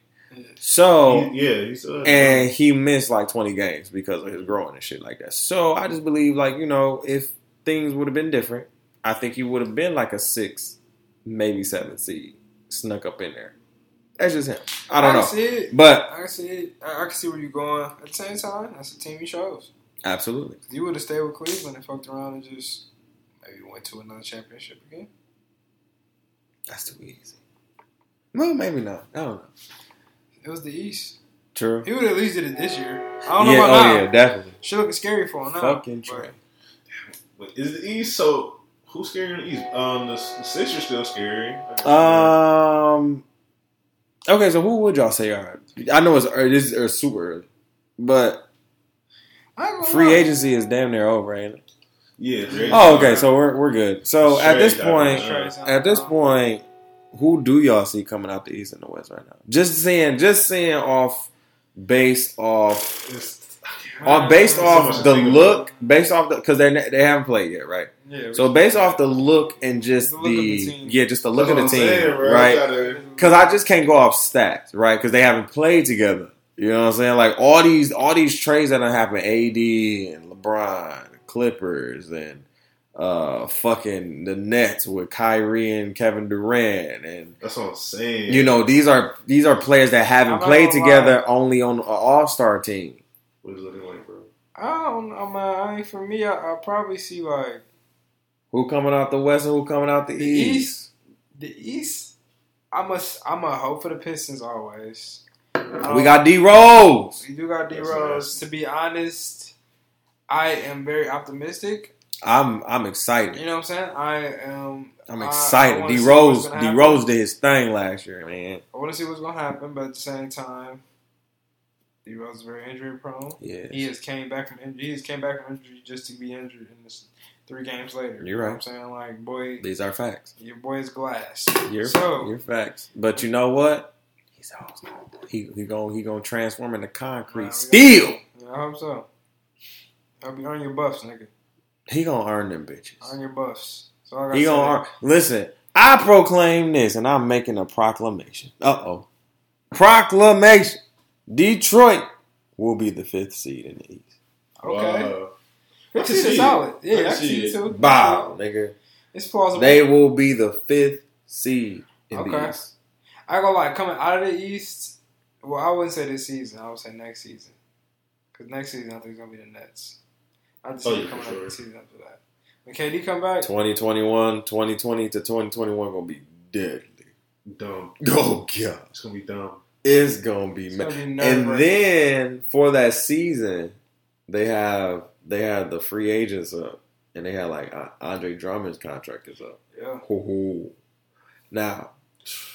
So He- yeah, he's uh, and he missed like 20 games because of his growing and shit like that. So I just believe, like, you know, if things would have been different, I think he would have been like a six, maybe seven seed, snuck up in there. That's just him. I don't can know. see it. But I can see it. I, I can see where you're going. At the same time, that's the team he chose. Absolutely. You would have stayed with Cleveland and fucked around and just maybe went to another championship again. That's too easy. Well, maybe not. I don't know. It was the East. True. He would at least did it this year. I don't know Yeah, about oh, now. yeah, definitely. Shit looking scary for him now. Fucking but true. But is the East so? Who's scary in the East? Um, the, the Sixers still scary. Um. Okay, so who would y'all say are? I know it's early, this is super early, but I ain't gonna free lie. agency is damn near over, ain't it? yeah. Oh, okay, so we're we're good. So at this point, down. at this point, who do y'all see coming out the East and the West right now? Just seeing, just seeing off, based off, It's, on based off to the think about. look, based off the because they they haven't played yet, right? Yeah. So based off the look and just The the, the yeah, just the look of the team, I'm saying, right? Gotta- Because I just can't go off stats, right? Because they haven't played together. You know what I'm saying? Like all these all these trades that have happened, AD and LeBron, Clippers, and uh fucking the Nets with Kyrie and Kevin Durant, and That's what I'm saying. you know these are these are players that haven't played gonna together only on an All Star team. what is it looking like, bro? I don't know, man. I mean, for me, I, I probably see like Who coming out the West and who coming out the, The East? East. the East. I'm a I'm a hope for the Pistons always. Um, We got D Rose. we do got D Rose. To be honest, I am very optimistic. I'm I'm excited. You know what I'm saying? I am. I'm I- I excited. D Rose D Rose did his thing last year, man. I want to see what's gonna happen, but at the same time, D Rose is very injury prone. Yeah, He has came back from injury. He has came back from injury just to be injured in this three games later. You're You know right. what I'm saying? Like, boy, these are facts. your boy is glass. You're, So- you're facts. But you know what? He's always gonna he he gonna he gonna transform into concrete Nah, we steel. You know, I hope so. I'll be on your buffs, nigga. He gonna earn them bitches. On your buffs. So I gotta He say, gonna earn. Listen, I proclaim this, and I'm making a proclamation. Uh oh, proclamation. Detroit will be the fifth seed in the East. okay. Wow. Fifty I is solid. it. I Yeah, I see see it it. too. Bow, nigga. It's plausible. They will be the fifth seed in the East. I ain't gonna lie, coming out of the East. Well, I wouldn't say this season. I would say next season. Because next season, I think it's gonna be the Nets. Not the Oh, season yeah, coming for out the season after that. When KD come back, 2021, 2020 to 2021 gonna be deadly. Dumb. Oh god. It's gonna be dumb. It's gonna be it's ma- gonna be and then for that season, they have they have the free agents up, and they had like uh, Andre Drummond's contract is up. yeah. Hoo-hoo. Now,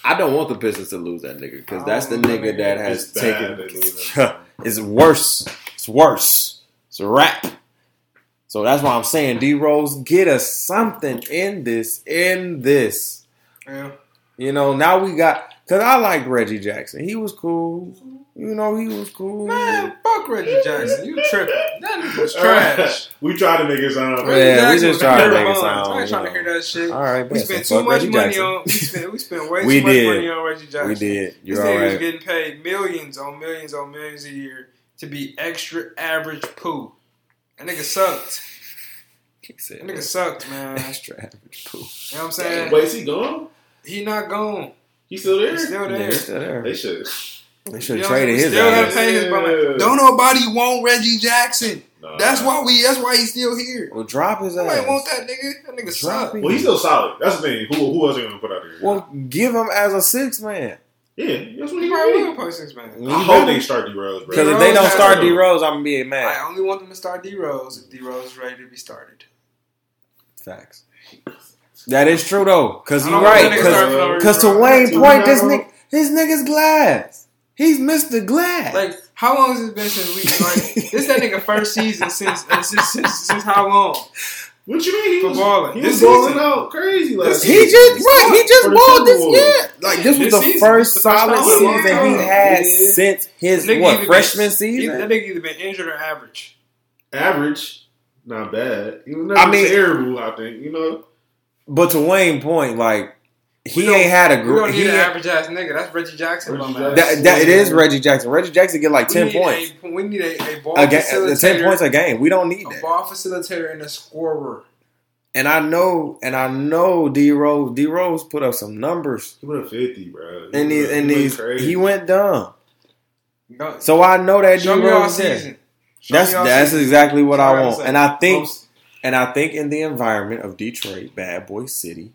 I don't want the Pistons to lose that nigga because that's the nigga that has It's taken. it's worse. It's worse. It's a wrap. So that's why I'm saying, D Rose, get us something in this. In this. Yeah. You know, now we got because I like Reggie Jackson. He was cool. You know, he was cool. Man, fuck Fuck Reggie Jackson. You tripping. That nigga was trash. we tried to make it sound. Reggie Yeah, we Jackson just was tried to make it sound, I ain't trying to hear that shit. All right, We spent too much Reggie money Jackson. on. We spent, we spent way We too much did. money on Reggie Jackson. We did. This You're nigga all was getting paid millions on millions on millions a year to be extra average poo. That nigga sucked. He said, That nigga sucked, man. You know extra average poo. what I'm saying? Wait, is he gone? He not gone. He still there? He's still there. Yeah, there. he's still there. They should. They should You have know what I'm traded his Still gotta ass. pay his Yeah. Don't nobody want Reggie Jackson. Nah. That's why we. That's why he's still here. Well, drop his Nobody ass. want that nigga. That nigga Drop suck. him. Well, he's still solid. That's the thing. Who who else are you gonna put out there? Well, give him as a six man. yeah, that's what He he probably probably will play six man. I hope they start D Rose, bro. Because if they don't start. D Rose, I'm gonna be mad. I only want them to start D Rose if D Rose is ready to be started. Facts. That is true though, because I you're right. that nigga start for no Because reason, to bro. Wayne Point, this now. nigga, his nigga's glass. He's Mr. Glass. Like, how long has it been since we like this? That nigga first season since uh, since, since since how long? What you mean? He For was balling. He This was balling season. out crazy last he season. just right. He just For balled this year. Like this was the season. first This the first solid time. season he had Yeah. since his Nigga what freshman been, season. That nigga either been injured or average. average, not bad. He was never I mean- terrible. I think you know. But to Wayne Point, like he We ain't had a group. He an ain't- average ass nigga. That's Reggie Jackson. Reggie bum. Jackson. that, that it is Reggie Jackson. Reggie Jackson get like We ten need points. A, we need a, a ball A ga- uh, facilitator. ten points a game. We don't need a that. ball facilitator and a scorer. And I know, and I know D Rose. D Rose put up some numbers, He went fifty, bro. and these, He and went these, crazy. he went dumb. Don't- So I know that D Show Rose is there. season. Show That's me all that's season. exactly what That's I I want, gotta and I think, Most- and I think in the environment of Detroit, Bad Boy City,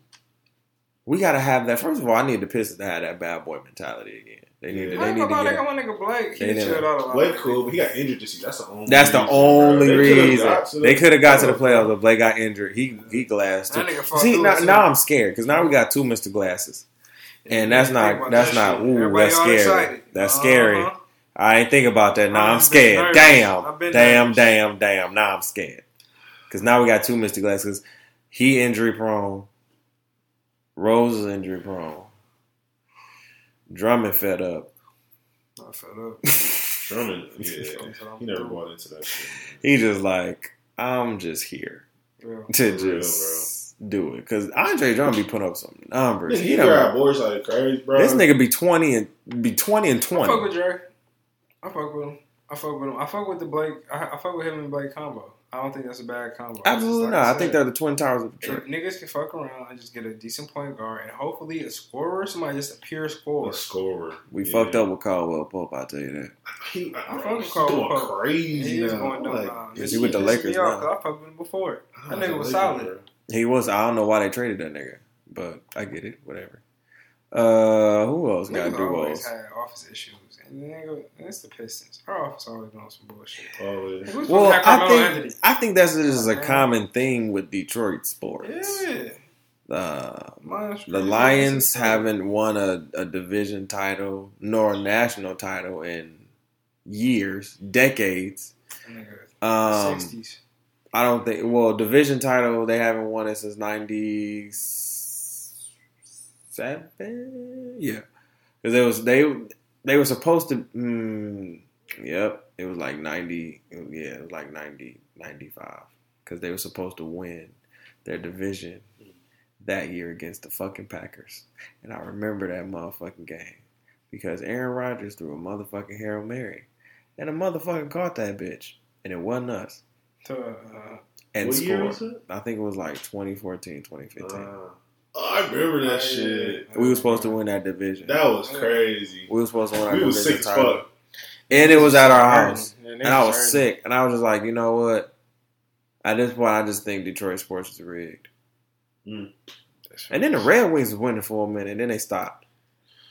we got to have that. First of all, I need the Pistons to have that bad boy mentality again. They need, Yeah. to, I they ain't need gonna they get. got my nigga Blake. He They chilled out a lot. Blake cool, but he got injured this season. That's the only. That's the reason, bro. only They could've reason got to the they could have got to the playoffs. playoffs, but Blake got injured. He he glassed. That too. nigga See now, too. now I'm scared because now we got two Mister Glasses, and that's not that's not ooh Everybody that's scary. excited. That's Uh-huh. scary. I ain't think about that. Now I've I'm scared. nervous. Damn, damn, damn, damn. Now I'm scared because now we got two Mister Glasses. He injury prone. Rose is injury prone. Drummond fed up. I fed up. Drummond, yeah, he never through. bought into that shit. He just like I'm just here. Real. to For real, just do it. Because Andre Drummond be putting up some numbers. Nigga, He he done- got boards like crazy, bro. this nigga be twenty and be twenty and I fuck twenty. with Drake. I fuck with him. I fuck with him. I fuck with the Blake. I, I fuck with him and Blake combo. I don't think that's a bad combo. Absolutely Just not. like I think they're the twin towers of if Detroit. niggas can fuck around and just get a decent point guard and hopefully a scorer, somebody just a pure a scorer. scorer. We Yeah. fucked up with Caldwell Pope. I will tell you that. He, I I fuck with Caldwell doing Pope. crazy He is going dumb Like, now. Is he with the Lakers me off, now? 'cause I fucked with him before. That nigga was the solid. He was. I don't know why they traded that nigga, but I get it. Whatever. Uh, who else got Niggas do always had office issues. And the nigga, and it's the Pistons. Our office always doing some bullshit. Always. Like, Well, I think Anthony. I think that's just a Man. common thing with Detroit sports. Yeah. Uh, The Lions haven't won a, a division title nor a national title in years, decades. Um, 60s. I don't think. Well, division title they haven't won it since ninety seven. Yeah, because it was they they were supposed to. Mm, yep, it was like ninety. Yeah, it was like 90, 95. because they were supposed to win their division that year against the fucking Packers, and I remember that motherfucking game because Aaron Rodgers threw a motherfucking hail mary, and a motherfucking caught that bitch, and it wasn't us To, uh, and What year scored. was it? I think it was like 2014, 2015. Uh, oh, I remember that shit. we were supposed to win that division. That was crazy. we were supposed to win our We was division sick as title. fuck. And it was at our house. Yeah, And I was hurting. sick. And I was just like, you know what? At this point, I just think Detroit sports is rigged. Hmm. And then the Red Wings was winning for a minute, and then they stopped.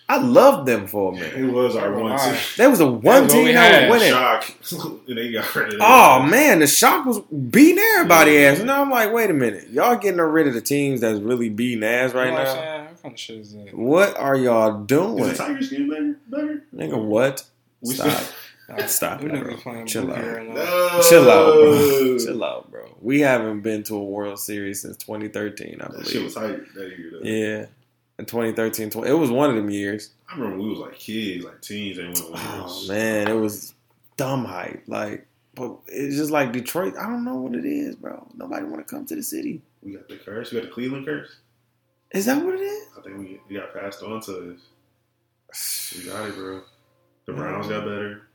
I loved them for a minute. It was our one Why? team. There was a one what team we that had. was winning. Shock. and they got rid of Oh that. man, the shock was beating everybody Yeah. ass. And now I'm like, wait a minute, y'all getting rid of the teams that's really beating ass right You know what I'm now. saying? What kind of shit is that? What are y'all Is doing, the Tigers getting better? Better? nigga? What? We Stop. still- Stop We it, niggas bro. playing Chill boogie out. right now. No. Chill out, bro. Chill out, bro. We haven't been to a World Series since 2013, I That shit believe. was hype that year. Though. Yeah, in 2013, 20, it was one of them years. I remember we was like kids, like teens, and went. Oh man, it was dumb hype. Like, but it's just like Detroit. I don't know what it is, bro. Nobody want to come to the city. We got the curse. We got the Cleveland curse. Is that what it is? I think we, we got passed on to us. We got it, bro. The Browns got better.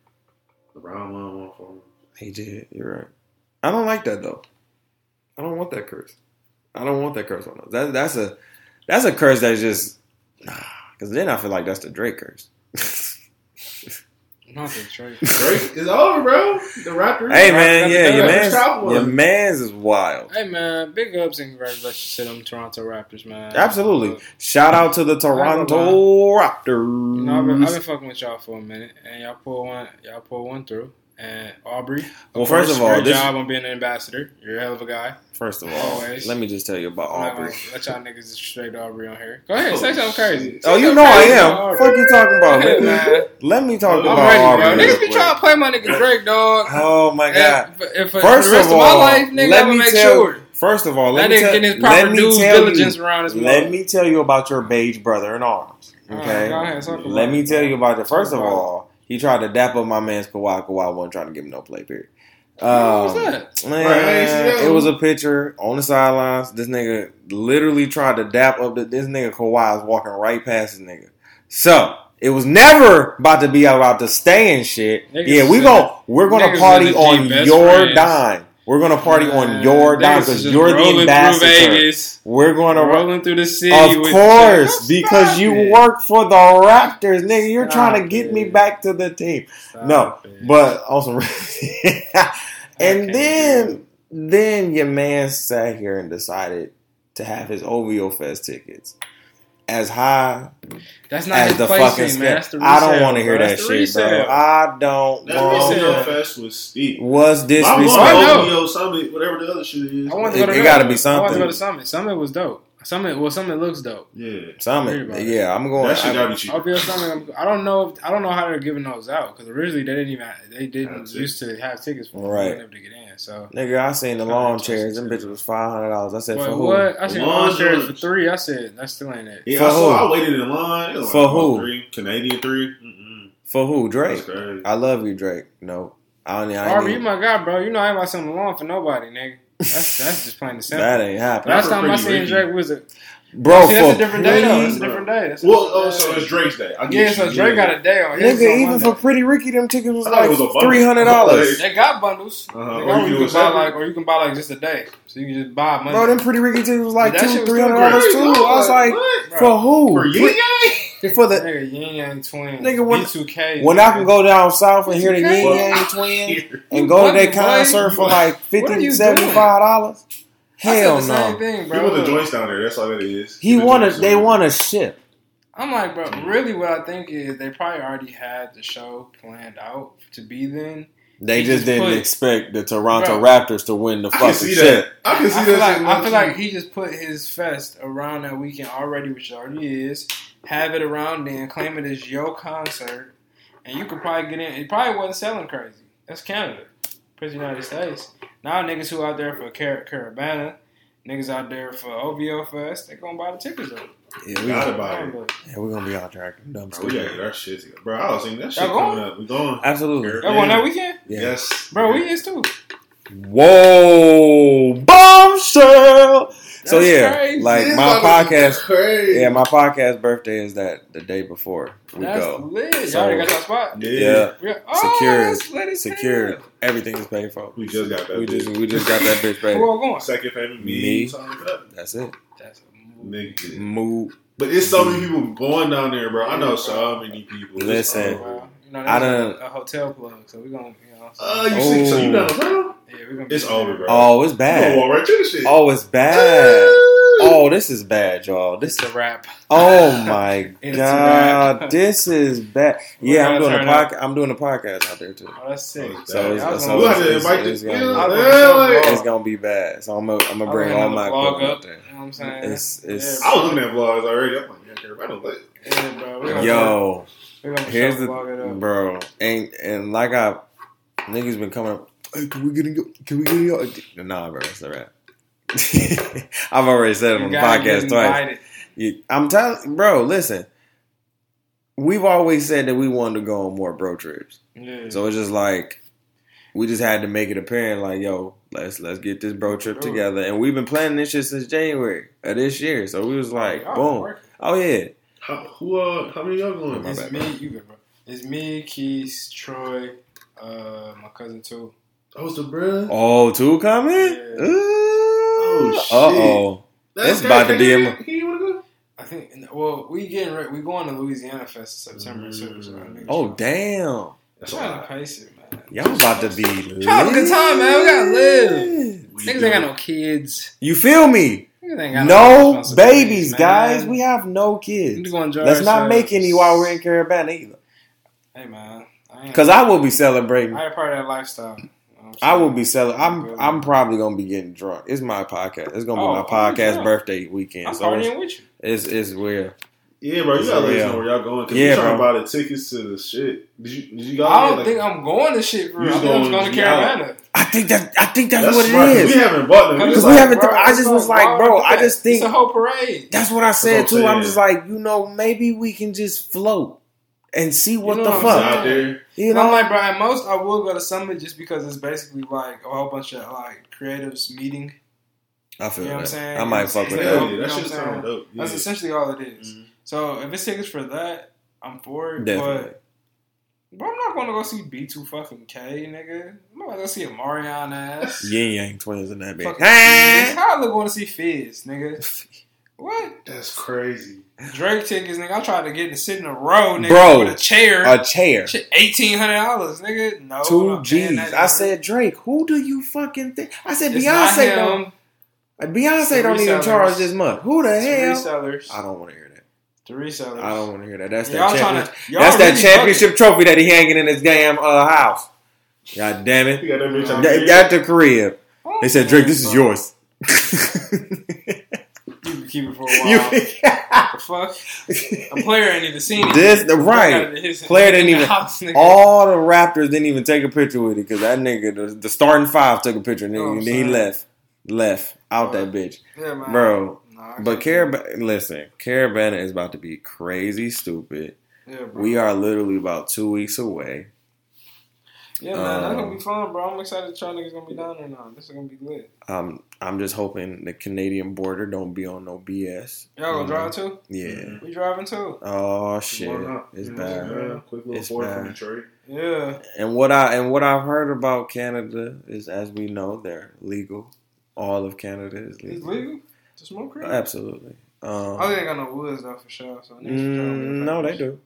The Browns won one for them. He did. You're right. I don't like that though. I don't want that curse. I don't want that curse on us. That, that's a that's a curse that's just because then I feel like that's the Drake curse. Not the Drake. Drake is over, bro. The Raptors. hey man, yeah, your Raptors man's top your man's is wild. Hey man, big ups and congratulations to them Toronto Raptors, man. Absolutely. Uh, Shout out to the Toronto Raptors. You know, I've been, I've been fucking with y'all for a minute, and y'all pull one, y'all pull one through. And Aubrey, of Well, first of all, this- job on being an ambassador. You're a hell of a guy. First of all, Always. let me just tell you about Aubrey. let y'all niggas disrespect Aubrey on here. Go ahead, say something crazy. Oh, Say you know I am. Fuck you talking about, ahead, nigga. man. Let me talk about ready, Aubrey. bro. Niggas be trying to play my nigga Drake, dog. Oh my god. And for First rest of of, all, my life, nigga, let me make tell. sure First of all, let that me tell. getting his let proper me due diligence you. around his Let me tell you about your beige brother in arms. Okay. go ahead, Let me tell you about it. First of all, he tried to dap up my man's Kawhi. Kawhi wasn't trying to give him no play. Period. What Um, was that? Man, Right, I ain't see that it was a picture on the sidelines. This nigga literally tried to dap up. The, this nigga Kawhi is walking right past this nigga. So it was never about to be about to stay and shit. Niggas yeah, we is gon' we're gonna party on your friends. dime. We're gonna party on your dime because you're the ambassador. Vegas, We're gonna ro- rolling through the city. of with course, because you it. work for the Raptors, nigga. You're Stop trying to get me back to the team. Stop No, it. but also, and then then your man sat here and decided to have his OVO Fest tickets as high that's not as the place fucking man. scale. That's the I don't want to hear bro. that That's the shit, bro. I don't That Well, want. Resale yeah. Fest was steep. Was I I disrespectful? know. want OVO Summit, whatever the other shit is. I want to It- go to it that. gotta be something. I want to go to Summit. Summit was dope. Summit, well, Summit looks dope. Yeah. Summit, Everybody. yeah, I'm going. That shit gotta be cheap. OVO Summit. I'm- I don't know. If, I don't know how they're giving those out because originally they didn't even. They didn't That's it. used to have tickets for Right. right. able to get in. So. Nigga, I seen the I'm lawn chairs. Them too. bitches was five hundred dollars. I said But for who? what? I seen Lawn lawn chairs for three. I said that still ain't it. Yeah, For I saw. I waited in line. It was For who? Three Canadian three. Mm-mm. For who? Drake. That's crazy. I love you, Drake. No, I don't. I Harvey, you ain't my guy, bro. You know I ain't about something long for nobody, nigga. That's that's just plain and simple. that ain't happening, Last for time I seen Drake was a bro. See, that's a different day though. That's a different day. That's a Well, different oh, day. so it's Drake's day. I get yeah, you. so Drake got a day on. his Nigga, on even Monday. for Pretty Ricky, them tickets was I thought it like was three hundred dollars. They got bundles. Uh-huh. They Or you can you can buy like, or you can buy like just a day, so you can just buy money. Bro, them Pretty Ricky tickets was like two, shit was three still hundred dollars great. too. I was like, what? For who? For Ying Yang? For the nigga, Ying Yang Twin, Nigga, when- B2K. when I can go down south and hear the Okay. Ying Yang Twin and go to their concert for like What 50 you 75 dollars. Hell I said the same no. thing, He bro. want the joints down there. That's all it is. He The wanted. They want a ship. I'm like, bro. Really, what I think is they probably already had the show planned out to be then. They He just just didn't put- expect the Toronto Bro. Raptors to win the I can fucking see shit. that. I can see I feel that. like I feel like he just put his fest around that weekend already, which already is. Have it around then, claim it as your concert, and you could probably get in. It probably wasn't selling crazy. That's Canada, Prince United States. Now niggas who out there for Car- Caribana, niggas out there for OVO Fest, they gonna buy the tickets though. Yeah, we, Gotta yeah, buy it. Yeah, we're gonna be out there acting dumb. Bro, we gotta get our shit together. Bro, I was thinking that shit Y'all going? coming up. We going. Absolutely. Y'all going that weekend, Yeah. Yes. bro? We is too. Whoa, bombshell. So yeah, crazy. like This my about podcast. Crazy. Yeah, my podcast birthday is that the day before we That's go. lit. Y'all got your spot. Yeah. Yeah, Yeah. Oh, Secured. that's secured. Everything is paid for. We just got that. We bitch. just we just got that bitch paid. Who all going? second payment. Me. Me. something like that. That's it. That's a move. Nigga. Move. But it's so many people going down there, bro. I know so many people. Listen. over. Wow. You know, I that's done- a, a hotel plug, so we're gonna, you know. So, Uh, you see, so you Oh. It's be over, bro. Oh, it's You bad. walk right to the shit. Oh, it's bad. Oh, this is bad, y'all. This It's a wrap. Oh my It's god, this is bad. We're Yeah, I'm gonna doing a turn up. podcast. I'm doing a podcast out there too. Oh, that's sick. Oh, So Yeah, it's, I so We'll it's, have to it's, invite it's the. gonna, I was gonna like- show it's gonna be bad. So I'm gonna, I'm gonna bring all my vlog equipment up. out there. You know what I'm saying? It's it's I was looking at vlogs already. I'm like, yeah, everybody don't like. Yeah, bro. We're gonna, yo. we're gonna Here's the vlog it up. bro, and and like I niggas been coming up. Hey, can we get in? your- Can we get in? your-" Nah, bro, that's a wrap. I've already said it You on the podcast twice. You- I'm telling, bro. Listen, we've always said that we wanted to go on more bro trips. Yeah. So it's just like we just had to make it apparent, like, yo, let's let's get this bro trip Bro. together. And we've been planning this shit since January of this year. So we was like, Y'all boom. working. Oh yeah. How, who? Uh, how many of y'all going? It's me, you good, bro. It's me, Keith, Troy, uh, my cousin too. Oh, it's the bruh. Oh, two coming? Yeah. Ooh. shit. Uh oh. That's it's about to be a- He want to go. I think. Well, we getting ready. We going to Louisiana Fest in September too. So I Oh damn. That's a trying to lot. pace it, man. Y'all about to be Trying to have a good time, man. We gotta live. lit. We Niggas ain't got no kids. You feel me? Niggas No babies, man. guys. We have no kids. just gonna enjoy Let's not make ourselves. any while we're in Caribana either. Hey man, I Because I will be celebrating. I ain't part of that lifestyle. You know what I will be selling. I'm Good. I'm probably gonna be getting drunk. It's my podcast. It's gonna be Oh, my oh, podcast drunk. birthday weekend. I'm so it's, partying with you. it's it's weird. Yeah, bro. You gotta let us know where y'all going. Cause Yeah, we trying bro. to buy the tickets to the shit. Did you? Did you go? I don't like, think I'm going to shit for You. I just think I'm going going to to Carolina. I think that I think that's, That's what smart, it 'cause is. We haven't bought them. We Because was we like, haven't- bro, I just was like, why bro, I that? just think- it's a whole parade. That's what I said what I'm too. I'm just like, you know, maybe we can just float and see what know the what I'm fuck. saying? out there. You And I'm like, bro, at most I will go to Summit just because it's basically like a whole bunch of like creatives meeting. I feel You know what I'm that. saying? I might It's- fuck it's with like, that. Yeah, that shit sound saying? dope. Yeah. That's essentially all it is. Mhm. So if it's tickets for that, I'm for it. Definitely. But bro, I'm not going to go see B2 fucking K, nigga. I'm not going to go see a Marion ass. Ying Yang twins in that bitch. Fucking How I look going to see Fizz, nigga? What? That's crazy. Drake tickets, nigga. I tried to get to sit in a row, nigga, Bro, with a chair. A chair. Shit, eighteen hundred dollars, nigga. No, Two I'm G's. I number. said, Drake, who do you fucking think? I said, It's Beyonce don't. him. Beyonce don't even charge this much. Who the It's the hell? resellers. I don't want to hear that. The resellers. I don't want to hear that. That's Y'all that championship. to. Y'all That's that really championship trophy that he hanging in his damn uh, house. God damn You it. got that bitch That, the crib. They said, Drake, this is yours. Keep it for a while. You- the fuck? A player ain't even seen it. This- the right. Player didn't even- All the Raptors didn't even take a picture with it because that nigga, the, the starting five, took a picture and You know then he left. Left. Out that bitch. yeah, man. Bro. Nah, But can't- listen, Caribana is about to be crazy stupid. Yeah, bro. We are literally about two weeks away. Yeah, man. That's gonna um, be fun, bro. I'm excited. Y'all niggas gonna be down there now. This is gonna be lit. Um, I'm just hoping the Canadian border don't be on no BS. Y'all gonna Mhm. drive too? Yeah. We driving too. Oh shit, Why it's You bad. yeah, Quick little It's four from bad. Detroit. Yeah. And what I and what I've heard about Canada is, as we know, they're legal. All of Canada is legal. It's legal. legal to smoke cream. Absolutely. Um, Oh, they ain't got no woods though for sure. So mm, no, they do.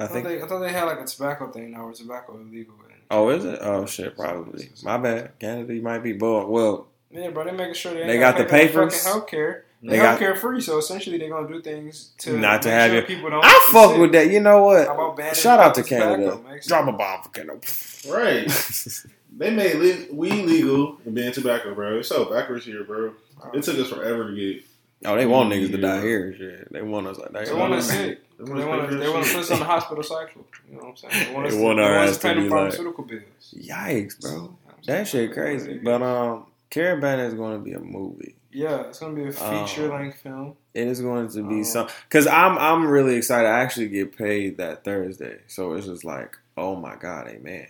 I I thought, think. they, I thought they had like a tobacco thing now where tobacco is legal. in- Oh, is it? Oh shit, probably. My bad. Canada you might be, but well, Yeah, bro, they making sure they, They gotta got the pay papers. Fucking healthcare. They They got- healthcare free, so essentially they're gonna do things to Not to have sure you- people don't. I fuck sick. with that. You know How about what? Shout out to Canada. makes- Drop a bomb for Canada. Right. They made li- weed legal and ban tobacco, bro. It's so backwards here, bro. It took us forever to get. Oh, they want niggas to die here. Shit, they want us like that. They want us sick. They They want to to. They for want that to put us on the hospital cycle. You know what I'm saying? They want us They to, they want us to to pay be them like- pharmaceutical bills. Yikes, bro. You know what I'm That shit crazy. But um, Caribana is going to be a movie. yeah, it's gonna be a feature length film. It is going to be Oh. some because I'm I'm really excited. I actually get paid that Thursday, so it's just like, oh my god, amen.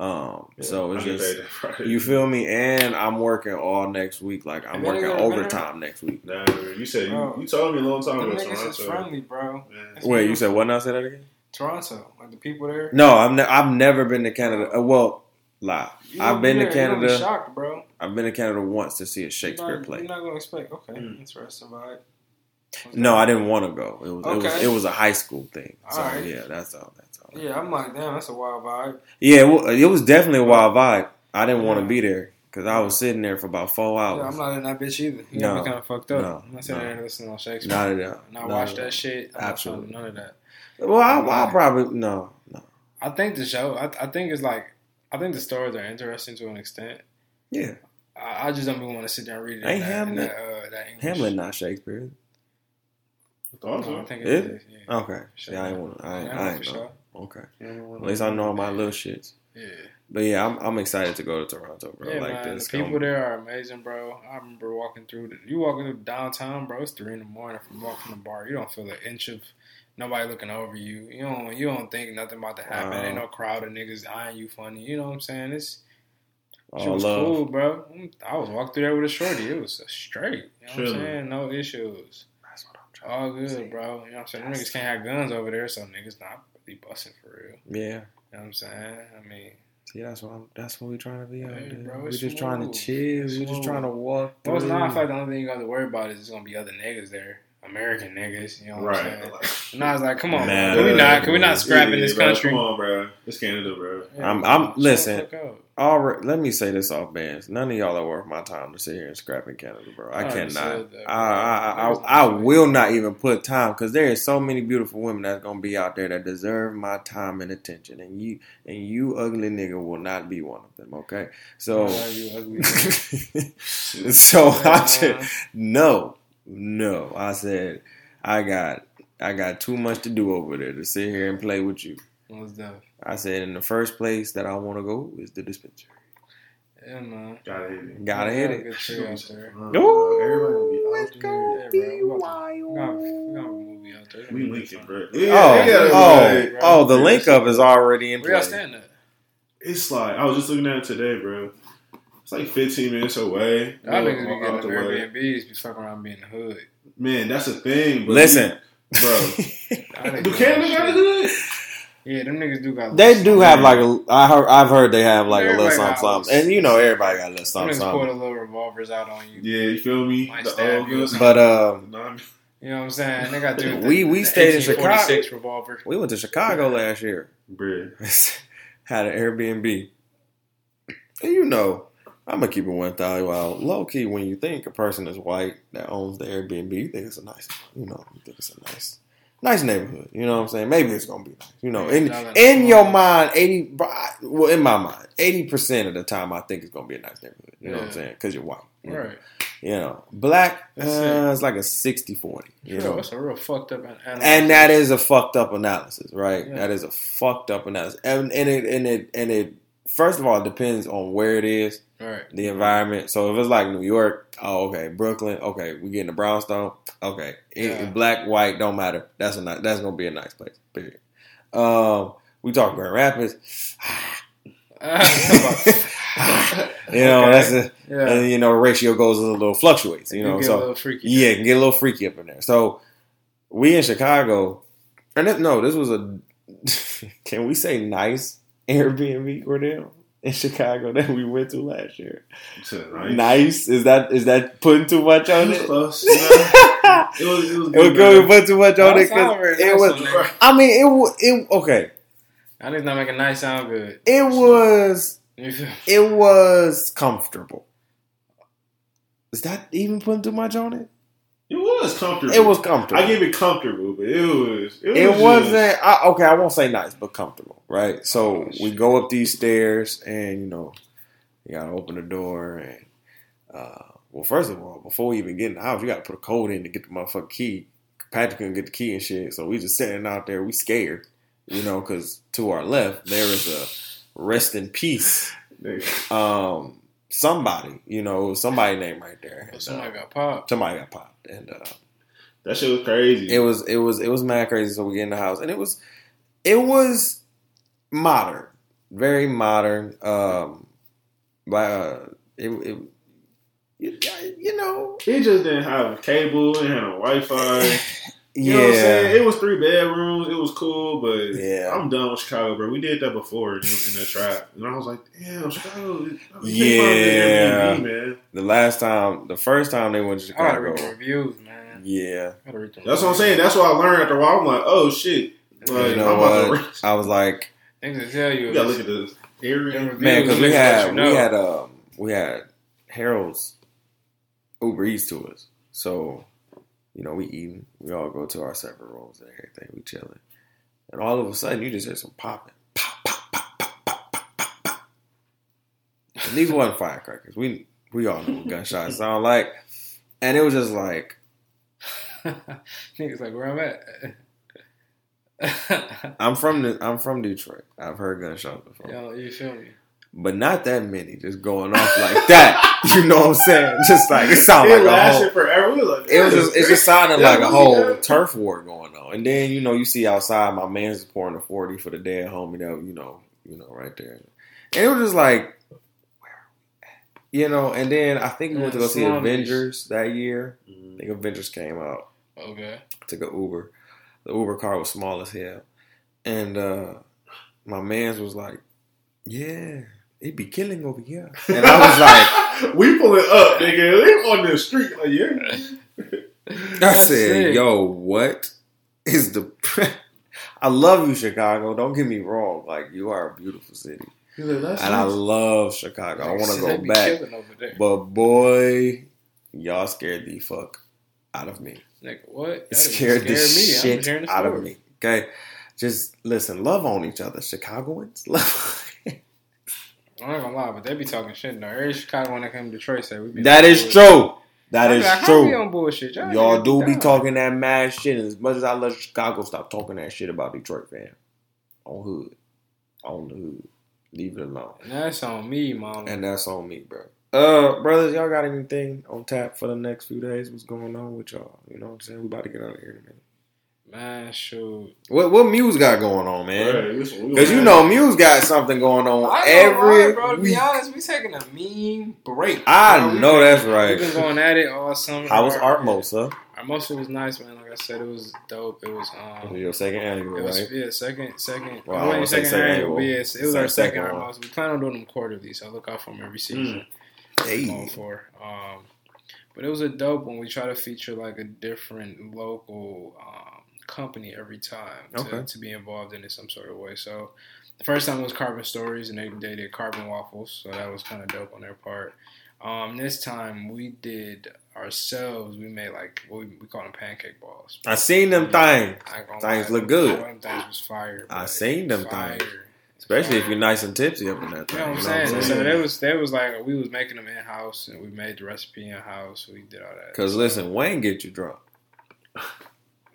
Um, so it's get just paid that Friday. you feel me, and I'm working all next week. Like I'm working they got- overtime next week. Nah, you said you, Bro. you told me a long time Them ago. niggas is Toronto. friendly, bro. Man. It's Wait, you said what? Now say that again. Toronto, like the people there. No, I've ne- I've never been to Canada. Uh, well, lie. You I've been be to there, be Canada. shocked, bro. I've been to Canada once to see a You're Shakespeare not, play. You're not gonna expect. Okay, Mm. interesting vibe. No, I didn't want to go. It was, it was it was a high school thing. So Alright. yeah, that's all. That's all. Yeah, I'm like, damn, that's a wild vibe. Yeah, it it was definitely a wild vibe. I didn't want to be there because I was sitting there for about four hours. Yeah, hours. I'm not in that bitch either. You No. got me kind of fucked up. No. I'm not sitting No. there and listening to Shakespeare. Not at all. Not Not watch that all. shit. I'm Absolutely. Not trying to do none of that. Well, I, I'll probably no, no. I think the show. I, I think it's like. I think the stories are interesting to an extent. Yeah, I, I just don't even want to sit down and read it. Ain't that, Hamlet- that, uh, that Hamlet not Shakespeare. I thought No, I so. think Is it it? is. Yeah. Okay, Sure. yeah, I ain't want. I, ain't- Hamlet I ain't know. sure. Okay, at least I know all my little shits. Yeah. But yeah, I'm I'm excited to go to Toronto, bro. Yeah, like man. this. The people there are amazing, bro. I remember walking through. The, you walking through downtown, bro. It's three in the morning from walking the bar. You don't feel an inch of nobody looking over you. You don't. You don't think nothing about to happen. Wow. Ain't uh-huh. no crowd of niggas eyeing you funny. You know what I'm saying? It's oh, she was love. cool, bro. I was walking through there with a shorty. It was straight. You know what I'm saying? No issues. That's what I'm trying. All good, bro. You know what I'm saying? Niggas can't have guns over there, so niggas not really busting for real. Yeah. You know what I'm saying? I mean, See, that's what I'm. That's what we trying to be out Hey, there. bro, We're it's just trying to chill. It's We're just trying to walk. well, it's through. not fact. The only thing you got to worry about is there's gonna be other niggas there, American niggas. You know what I'm Right. saying? Like, And I was like, come on, Man, man. Can we not? Can we not scrap in this bro, country? Come on, bro. It's Canada, bro. Yeah, I'm- man, I'm- listen. Let me say this off bands. None of y'all are worth my time to sit here and scrap in Canada, bro. I I cannot. that, bro. I, I, I, I, I will not even put time because there is so many beautiful women that's gonna be out there that deserve my time and attention, and you and you ugly nigga will not be one of them. Okay, so so I just Uh, no, no. I said I got I got too much to do over there to sit here and play with you. What's that? I said in the first place that I want to go is the dispensary. Yeah, man. Gotta hit it. Gotta hit it. Good tree out there. Uh, Ooh, everybody gonna be it's out gonna. Yeah, bro. We got We got, wild. we got a movie out there. We linking, bro. Oh, Yeah, they gotta- oh, like, oh, the link up is already in Where y'all place. stand at? It's like I was just looking at it today, bro. It's like 15 minutes away. Y'all You niggas know, be getting out them the way. Airbnbs, be fucking around being the hood. Man, that's a thing. But Listen, bro. Y'all niggas Do do Canada that got a hood? Yeah, them niggas do got. they do have like a. I heard, I've heard they have like a little Everybody something, something, and you know everybody got a little Them something, niggas pull the something. little revolvers out on you. Yeah, you feel me? Might The stab old you or good- something. But um, Nah, You know what I'm saying? They got the, We- we the stayed in Chicago. 1846 revolver. we went to Chicago last year. bruh. had an Airbnb. And you know, I'm gonna keep it one thousand. Well, low key, when you think a person is white that owns the Airbnb, you think it's a nice, you know, you think it's a nice, nice neighborhood. You know what I'm saying? Maybe it's gonna be nice. You know, in in your mind, eighty. Well, in my mind, eighty percent of the time, I think it's gonna be a nice neighborhood. You know what I'm saying? Because you're white. You know? Right. You know, black. Uh, it. it's like a 60-40, You Sure, know, that's a real fucked up animal. and that is a fucked up analysis, right? Yeah. That is a fucked up analysis, and, and it and it and it. First of all, it depends on where it is, right. the environment. So if it's like New York, oh okay, Brooklyn, okay, we getting the brownstone, okay, It- Yeah. black, white, don't matter. That's a ni- that's gonna be a nice place. Period. Um, we talk Grand Rapids, you know, Okay. that's a, yeah. and you know, the ratio goes a little fluctuates, you know, get so a little freaky. yeah, it can get a little freaky up in there. So we in Chicago, and this, no, this was a. can we say nice Airbnb Cordell in Chicago that we went to last year? To Nice, nice. is that is that putting too much on was it? close. you know? It was. It was It was good. good, put too much on it because it was. on. I mean, it wa- it okay. I did not making nice sound good. It was it was comfortable. Is that even putting too much on it? It was comfortable. It was comfortable. I gave it comfortable, but it was. It, was it wasn't. I, okay. I won't say nice, but comfortable, right? So we go up these stairs, and you know, you gotta open the door, and uh, well, first of all, before we even get in the house, you gotta put a code in to get the motherfucking key. Patrick couldn't get the key and shit, so we just sitting out there, we scared, you know, because to our left there is a rest in peace, um, somebody, you know, somebody name right there. But And, somebody uh, got popped. somebody got popped, and uh, That shit was crazy. it was it was it was mad crazy. So we get in the house, and it was it was modern, very modern. Um, but uh, it, it you, you know It just didn't have cable. It had Wi Fi. You yeah know what I'm saying? It was three bedrooms. It was cool, but Yeah. I'm done with Chicago, bro. We did that before in, in the trap, and I was like, damn, Chicago. you think Yeah. Airbnb, man. the last time the first time they went to I gotta Chicago read the reviews, man. yeah I gotta read the That's what I'm saying. That's what I learned after a while. I'm like, oh shit. Like, you know I'm about what. I was like Things to tell you. You gotta look at this area. Man because we had you know. we had um we had Harold's Uber Eats to us so you know, we eating, we all go to our separate rooms and everything, we chilling. And all of a sudden, you just hear some popping. Pop, pop, pop, pop, pop, pop, pop, pop. And these weren't firecrackers. We we all know what gunshots sound like. And it was just like. Niggas like, where I'm at? I'm from the, I'm from Detroit. I've heard gunshots before. Yo, you feel me? But not that many just going off like that. you know what I'm saying? Just like it sounded it like a whole. forever. We like, It was just it just sounded Yeah, like a whole yeah. turf war going on. And then you know you see outside my man's pouring a forty for the dead homie that you know you know right there, and it was just like. You know, and then I think we went to go see Avengers that year. I Mhm. think Avengers came out. Okay. took an Uber. The Uber car was small as hell. And uh my man's was like, Yeah, it be killing over here. And I was like, we pulling up, nigga. They on the street, like yeah. I said, sick. yo, what is the I love you, Chicago. Don't get me wrong. Like you are a beautiful city. Like, that's And I love Chicago. I wanna go back. killing over there. But boy, y'all scared the fuck out of me. Nigga, what? That It didn't scared the me. Shit just hearing the out of me. Okay, just listen. Love on each other, Chicagoans. Love. I'm not gonna lie, but they be talking shit now. Every Chicago when they come to Detroit say we be that is bullshit. true. That is like, true. on bullshit? Y'all, Y'all do be down. talking that mad shit. And as much as I love Chicago, stop talking that shit about Detroit, fam. On hood, on the hood. Leave it alone. And that's on me, mom. And that's on me, bro. Uh, brothers, y'all got anything on tap for the next few days? What's going on with y'all? You know what I'm saying? We about to get out of here in a minute. Man, shoot. What what Muse got going on, man? Right, listen, we Because you know Muse got something going on I every know, bro. To be week. honest, we taking a mean break. I Bro, we know been- that's right. We've been going at it all summer. How was Art Mosa? Our most was nice, man. Like I said, it was dope. It was um. Your second annual, It was right? yeah, second, second. Well, I Well, don't wanna second, second annual, annual. but yes, it was our second. second Our one. We plan on doing them quarterly, so I look out for them every season. Hey. Going for. Um, but it was a dope when we try to feature like a different local um, company every time to, Okay. to be involved in it some sort of way. So the first time was Carbon Stories, and they, they did Carbon Waffles, so that was kind of dope on their part. Um, this time we did ourselves. We made like what we, we call them pancake balls. I seen them things, I ain't gonna Things look good. Them things was fire. I seen them things. especially if you're nice and tipsy up in that thing. You know what I'm saying? what I'm So saying? there was there was like we was making them in house and we made the recipe in house. We did all that. Cause listen, Wayne get you drunk.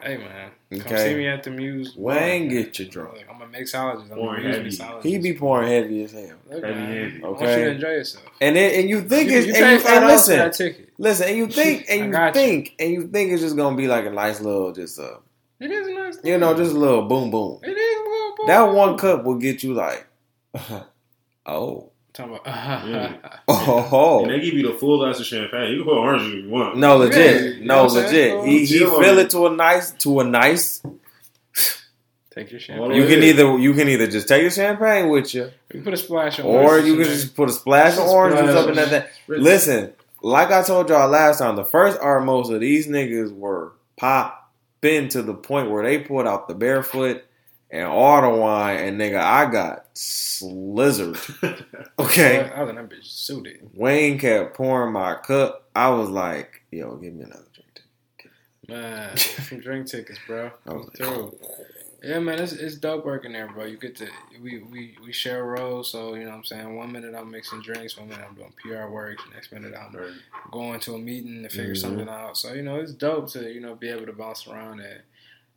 hey man, come see me at the Muse. Wayne Bar, get you drunk. Like, I'm a mixologist. I'm Pouring a heavy. Mixologist. He be pouring heavy as hell. Look, Heavy, man, heavy. I want Okay. you to enjoy yourself. And then, and you think you, it's you and, you, and listen, that ticket. listen, and you think and you got you. think and you think it's just gonna be like a nice little just uh It is a nice. you know just a little boom boom. it is a little. boy. That one cup will get you like oh Talking about. oh And they give you the full glass of champagne. You can put orange if you want. no Yeah, legit you know no what I'm saying? legit he he Chill fill it. it to a nice to a nice Take your champagne. you can either you can either just take the champagne with you You put a splash of or you can just put a splash of Just orange juice splash. up in that thing. Listen, like I told y'all last time, the first art most of these niggas were popping to the point where they pulled out the barefoot and all the wine, and nigga, I got slizzard. Okay. I was in that bitch suited. Wayne kept pouring my cup. I was like, yo, give me another drink. Ticket. Man, some drink tickets, bro. I was like, Through. Yeah, man, it's, it's dope working there, bro. You get to we, we we share roles, so you know what I'm saying. One minute I'm mixing drinks, one minute I'm doing PR work, the next minute I'm going to a meeting to figure Mhm. something out. So you know, it's dope to you know be able to bounce around and.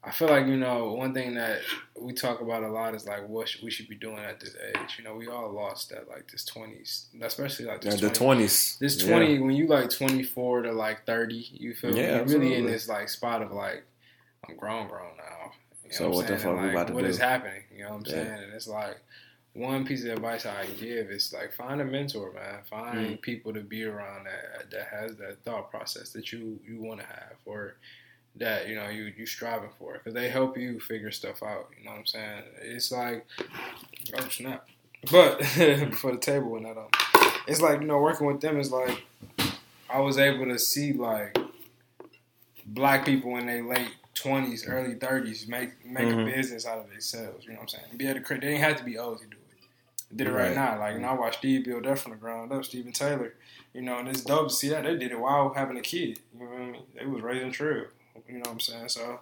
I feel like you know one thing that we talk about a lot is like what sh- we should be doing at this age. You know, we all lost at like this twenties, especially like Yeah, this the 20s. this Yeah. twenty when you like twenty four to like thirty, you feel me? Yeah, You're really in this like spot of like I'm grown, grown now. You know So what the I'm saying? fuck we And, about to What do? is happening? You know what I'm Yeah. saying? And it's like one piece of advice I give is like find a mentor, man. Find Mm. people to be around that that has that thought process that you you want to have or that you know you you striving for because they help you figure stuff out. You know what I'm saying? It's like oh snap, but for the table and that um, it's like you know working with them is like I was able to see like black people in their late twenties, early thirties make make Mhm. a business out of themselves. You know what I'm saying? Be able to create. They didn't have to be old to do it. They did it right, Right. now. Like know, I watched Steve build up from the ground up. Stephen Taylor. You know, and it's dope to see that they did it while having a kid. You know what I mean? They was raising true. You know what I'm saying? So.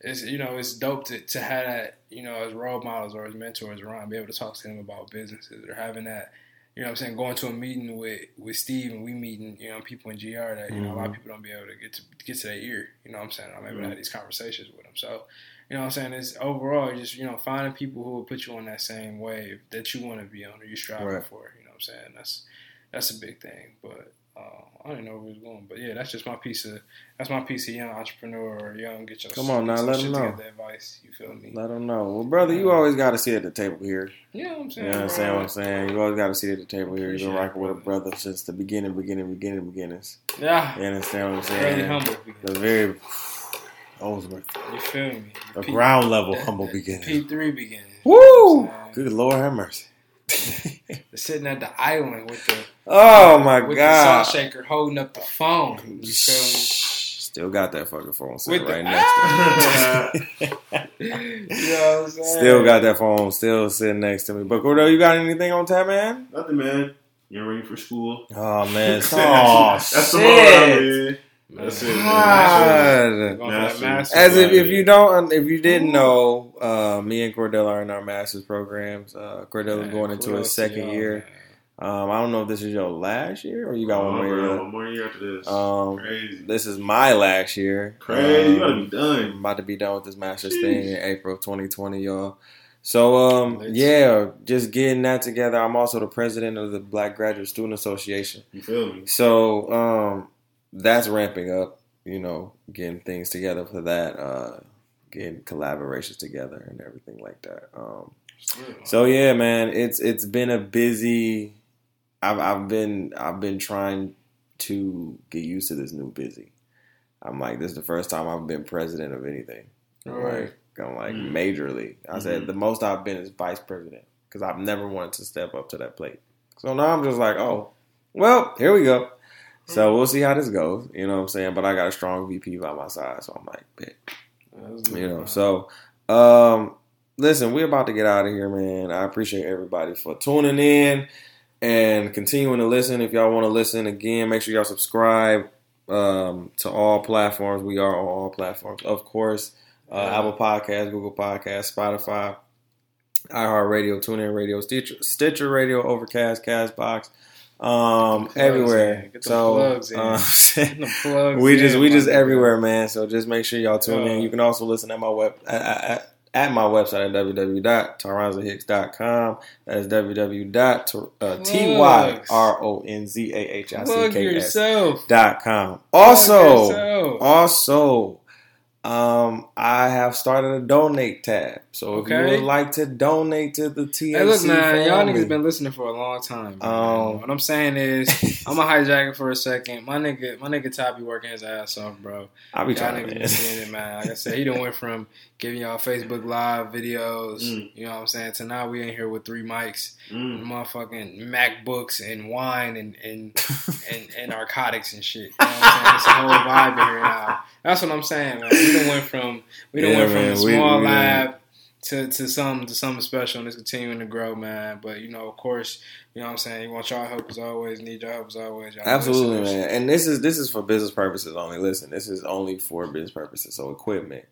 It's you know it's dope to, to have that you know as role models or as mentors around, be able to talk to them about businesses or having that you know what I'm saying, going to a meeting with with Steve and we meeting, you know, people in GR that you know a lot of mm-hmm. people don't be able to get to get to their ear. You know what I'm saying? I'm able to mm-hmm. have these conversations with them. So. You know what I'm saying? It's overall just, you know, finding people who will put you on that same wave that you want to be on or you striving Right. for. You know what I'm saying? That's that's a big thing. But uh, I don't know where it's going. But yeah, that's just my piece of that's my piece of young entrepreneur or young get your Come on now, let them know. advice. You feel me? Let them know. Well, brother, you always got to sit at the table here. Yeah, I'm You saying. know what I'm saying? What I'm saying? You always got to sit at the table here. You've been rocking with a brother. since the beginning, beginning, beginning, beginnings. Yeah. You understand what I'm Really saying? humble. The very, Ozark, You feel me? the P- ground level the- humble the beginning. P3 beginning. Woo! You know what I'm saying? Good Lord have mercy. Sitting at the island with the oh my with God. the salt shaker holding up the phone. You feel Still got that fucking phone set With the- right next to me. me? You know what I'm saying? Still got that phone still sitting next to me. But Cordell, you got anything on tap, man? Nothing, man. You're ready for school. Oh man. Oh That's the shit. moral, man. That's it, man. God. Going for that Master. master. As if, if you don't, if you didn't know, uh, me and Cordell are in our master's programs. Uh, Cordell is going into his second year. Um, I don't know if this is your last year or you got one Oh, more year. One more year after this. Um, Crazy. this is my last year. Crazy. you gotta Um, be done. I'm about to be done with this master's Sheesh. thing in April of 2020, y'all. So, um, yeah, just getting that together. I'm also the president of the Black Graduate Student Association. You feel me? So, um, that's ramping up. You know, getting things together for that. Uh, getting collaborations together and everything like that. Um, so yeah, man, it's it's been a busy. I've I've been I've been trying to get used to this new busy. I'm like, this is the first time I've been president of anything. Right. I'm like Mm. majorly. I said Mhm. the most I've been is vice president because I've never wanted to step up to that plate. So now I'm just like, oh, well, here we go. So we'll see how this goes. You know what I'm saying? But I got a strong VP by my side, so I'm like, bet you know so um listen we're about to get out of here man. I appreciate everybody for tuning in and continuing to listen. If y'all want to listen again make sure y'all subscribe um to all platforms. We are on all platforms of course. Uh, apple podcast google podcast spotify iheartradio tunein radio stitcher, stitcher radio overcast castbox um everywhere. Get the so plugs uh, Getting the plugs we just we just everywhere, man. So just make sure y'all tune in. You can also listen at my web at, at, at my website at www.tyronzahicks.com. That is www.tyronzahicks Plug yourself. dot com. Also, also, um, I have started a donate tab. So if you Okay. would like to donate to the TMC Hey, look, man, y'all niggas been listening for a long time. Um, what I'm saying is, I'm gonna hijack it for a second. My nigga, my nigga, Top be working his ass off, bro. I'll be Y'all trying, niggas man. been seeing it, man. Like I said, he done went from giving y'all Facebook Live videos, Mm. you know what I'm saying, to now we in here with three mics, Mm. motherfucking MacBooks and wine and and, and, and narcotics and shit. You know what I'm saying? It's a whole vibe in here now. That's what I'm saying, man. We done went from we done Yeah, went from man. a small we done- lab to, to something to something special and it's continuing to grow, man. But you know, of course, you know what I'm saying, you want y'all help as always, need your help as always. Y'all Absolutely, listeners. man. And this is this is for business purposes only. Listen, this is only for business purposes. So equipment,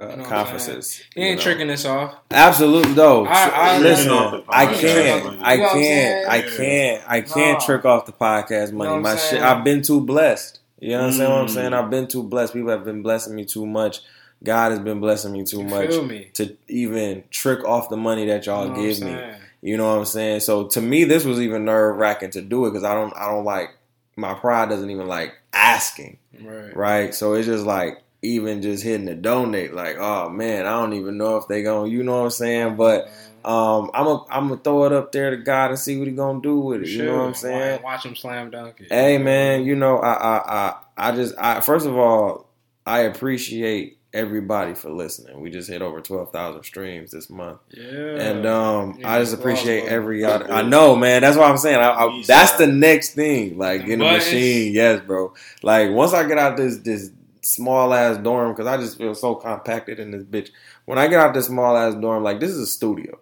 uh, You know conferences. He you ain't know. tricking us off. Absolutely, though. I- I- listen, Off the I can't. I can't, I'm saying? I saying? can't, I can't Nah. trick off the podcast money. what I'm My shit. I've been too blessed. You understand what I'm Mm. saying? I've been too blessed. People have been blessing me too much. God has been blessing me too You much me? to even trick off the money that y'all You know give me. You know what I'm saying? So to me, this was even nerve wracking to do it because I don't, I don't like my pride doesn't even like asking, Right. right? So it's just like even just hitting the donate, like, oh man, I don't even know if they gonna, you know what I'm saying? But um, I'm a, I'm gonna throw it up there to God and see what he gonna do with it. You know what I'm saying? Watch, watch him slam dunk it. Hey man, you know, I, I, I, I just, I first of all, I appreciate everybody for listening. We just hit over twelve thousand streams this month. Yeah. And um, Yeah, I just appreciate button. every other. I know, man. That's what I'm saying. I, I, that's the next thing. Like in the machine, yes, bro. Like once I get out this this small ass dorm, because I just feel so compacted in this bitch. When I get out this small ass dorm, like this is a studio.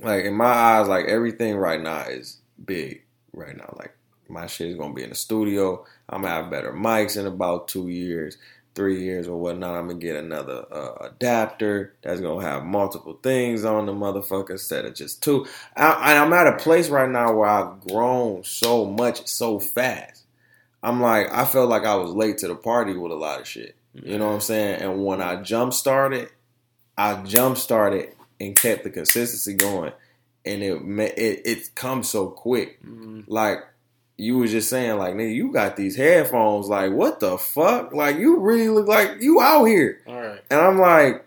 Like in my eyes, like everything right now is big right now. Like my shit is gonna be in the studio. I'm gonna have better mics in about two years. Three years or whatnot, I'm gonna get another uh, adapter that's gonna have multiple things on the motherfucker instead of just two. I, I'm at a place right now where I've grown so much so fast. I'm like, I felt like I was late to the party with a lot of shit. You know what I'm saying? And when I jump started, I jump started and kept the consistency going, and it it it comes so quick. Mm-hmm. Like you was just saying, like nigga, you got these headphones. Like what the fuck? Like you really look like you out here. All right. And I'm like,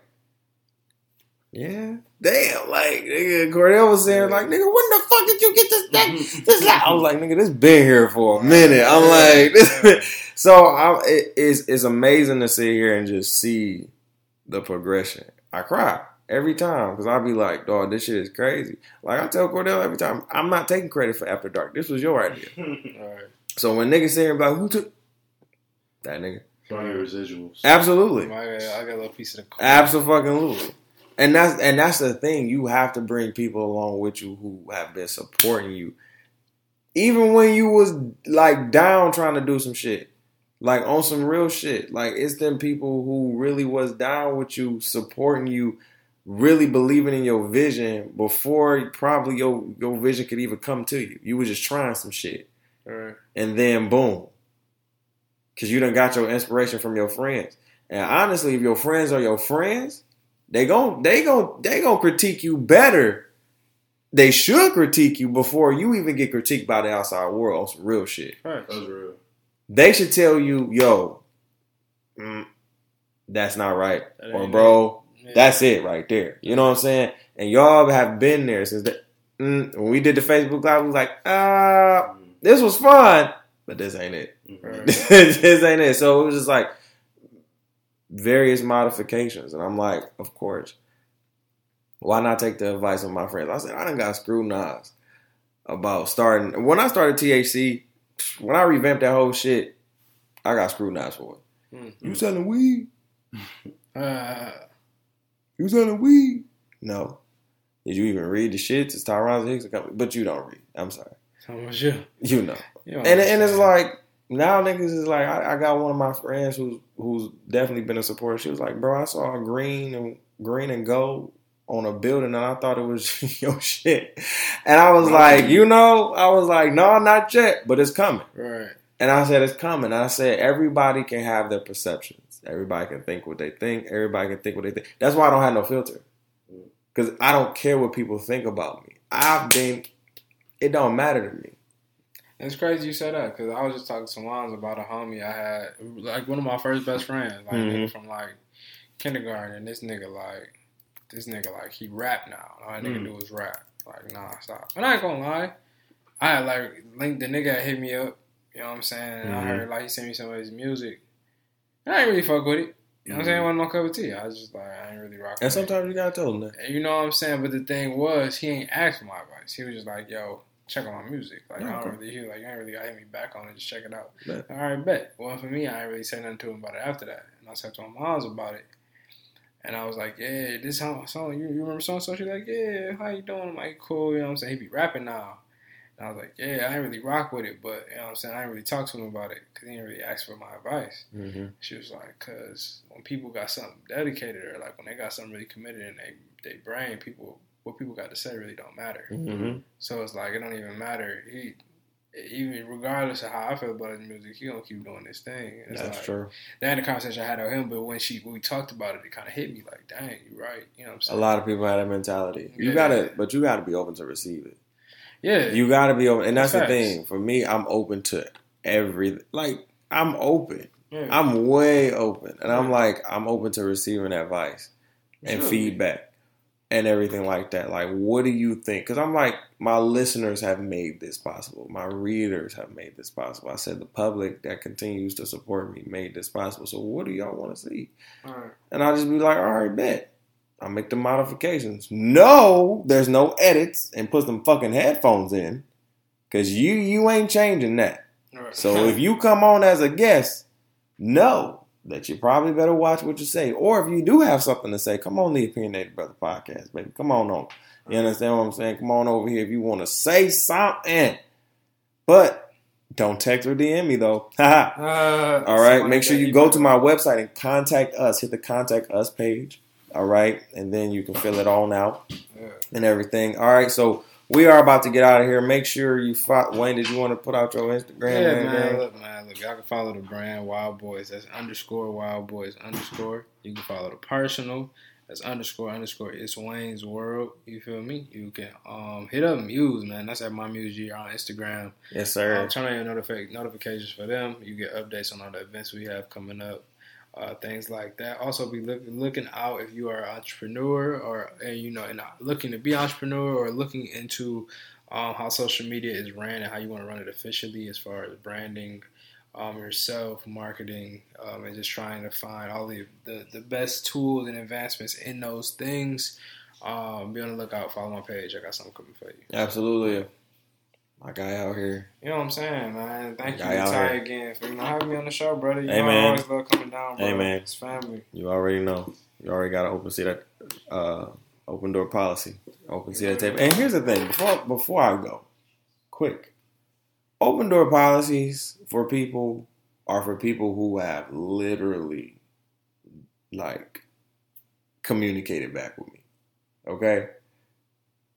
yeah, damn. Like nigga, Cordell was saying, like nigga, when the fuck did you get this? That, this? I was like, nigga, this been here for a minute. I'm like, this. so I, it, it's it's amazing to sit here and just see the progression. I cry every time because I'll be like, dog, this shit is crazy. Like I tell Cordell every time, I'm not taking credit for After Dark. This was your idea. All right. So when niggas say about who took that nigga, From your residuals. absolutely. I got, I got a little piece of the. Absolutely. And that's and that's the thing. You have to bring people along with you who have been supporting you. Even when you was like down trying to do some shit. Like on some real shit. Like it's them people who really was down with you, supporting you, really believing in your vision before probably your your vision could even come to you. You were just trying some shit. All right. And then boom. Cause you done got your inspiration from your friends. And honestly, if your friends are your friends, they gon' they gon' they gon' critique you better. They should critique you before you even get critiqued by the outside world some real shit. Right. That's real. They should tell you, yo, mm, that's not right. That Or ain't bro, Yeah. that's it right there. You know what I'm saying? And y'all have been there since the, mm, when we did the Facebook Live, we was like, ah, this was fun, but this ain't it. Right. this ain't it. So it was just like various modifications. And I'm like, of course. Why not take the advice of my friends? I said, I done got scrutinized about starting. When I started THC, when I revamped that whole shit, I got scrutinized for it. Mm. You selling weed? Uh, You selling weed? No. Did you even read the shit? It's Tyron Hicks, but you don't read. I'm sorry. how much you? You know. you And and it's like now niggas is like I, I got one of my friends who's who's definitely been a supporter. She was like, bro, I saw a green and green and gold on a building and I thought it was your shit. And I was like, you know, I was like, no, not yet, but it's coming. right. And I said it's coming. I said everybody can have their Everybody can think what they think. Everybody can think what they think. That's why I don't have no filter. Cause I don't care what people think about me. I've been. It don't matter to me. It's crazy you said that because I was just talking to Lons about a homie I had, like one of my first best friends, like Mhm. from like kindergarten. And this nigga like, this nigga like he rap now. All that nigga Mm. do is rap. Like nah, stop. And I ain't gonna lie, I had like link the nigga hit me up. You know what I'm saying? And I heard like he sent me some of his music. And I ain't really fuck with it. You know what I'm saying? Mm-hmm. It wasn't no cup of tea. I was just like, I ain't really rock. And with it. sometimes you gotta tell them that. And you know what I'm saying? But the thing was, he ain't asked for my advice. He was just like, yo, check out my music. Like, I don't really, he was like, you ain't really got to hit me back on it. Just check it out. Bet. All right, bet. Well, for me, I ain't really said nothing to him about it after that. And I said to my moms about it. And I was like, yeah, this song, song you, you remember song? So she's like, yeah, how you doing? I'm like, cool. You know what I'm saying? He be rapping now. I was like, yeah, I ain't really rock with it, but you know what I'm saying? I ain't really talk to him about it because he didn't really ask for my advice. Mm-hmm. She was like, because when people got something dedicated or like when they got something really committed in they, they brain, people what people got to say really don't matter. Mm-hmm. So it's like it don't even matter. He even regardless of how I feel about his music, he gonna keep doing this thing. It's That's like, true. That had a conversation I had with him, but when she when we talked about it, it kind of hit me like, dang, you're right. You know what I'm saying A lot of people have that mentality. You Yeah. gotta, but you gotta be open to receive it. Yeah, You gotta be open, and that's the thing. For me, I'm open to every. Like I'm open. yeah. I'm way open, and I'm like I'm open to receiving advice and Sure. feedback and everything like that. Like, what do you think? Because I'm like, my listeners have made this possible. My readers have made this possible. I said the public that continues to support me made this possible. So, what do y'all want to see? All right. And I'll just be like, all right, bet. I'll make the modifications. No, there's no edits and put some fucking headphones in. Cause you you ain't changing that. Right. So if you come on as a guest, know that you probably better watch what you say. Or if you do have something to say, come on the Opinionated Bruhtha Podcast, baby. Come on on. You understand what I'm saying? Come on over here if you want to say something. But Don't text or DM me though. Uh, All right. Make sure you go to my website and contact us. Hit the contact us page. All right. And then you can fill it on out Yeah. and everything. All right. So we are about to get out of here. Make sure you follow. Wayne, did you want to put out your Instagram? Yeah, and man. Look, man. Look, y'all can follow the brand Wild Boys. That's underscore Wild Boys underscore. You can follow the personal. That's underscore underscore. It's Wayne's World. You feel me? You can um hit up Muse, man. That's at my Muse GR on Instagram. Yes, Um, sir. turn on your notifi- notifications for them. You get updates on all the events we have coming up, uh, things like that. Also, be look, looking out if you are an entrepreneur or uh, you know, and looking to be entrepreneur or looking into um, how social media is ran and how you want to run it efficiently as far as branding um, yourself, marketing, um, and just trying to find all the, the the best tools and advancements in those things. Um, be on the lookout. Follow my page. I got something coming for you. Absolutely. My guy out here. You know what I'm saying, man. Thank you, Guy out Ty, again, for you know, having me on the show, brother. You Hey, know, man. I always love coming down, bro. Hey, man. It's family. You already know. You already got to open see that uh, open door policy. Open see that tape. And here's the thing. Before before I go, quick. Open door policies for people are for people who have literally like communicated back with me. Okay?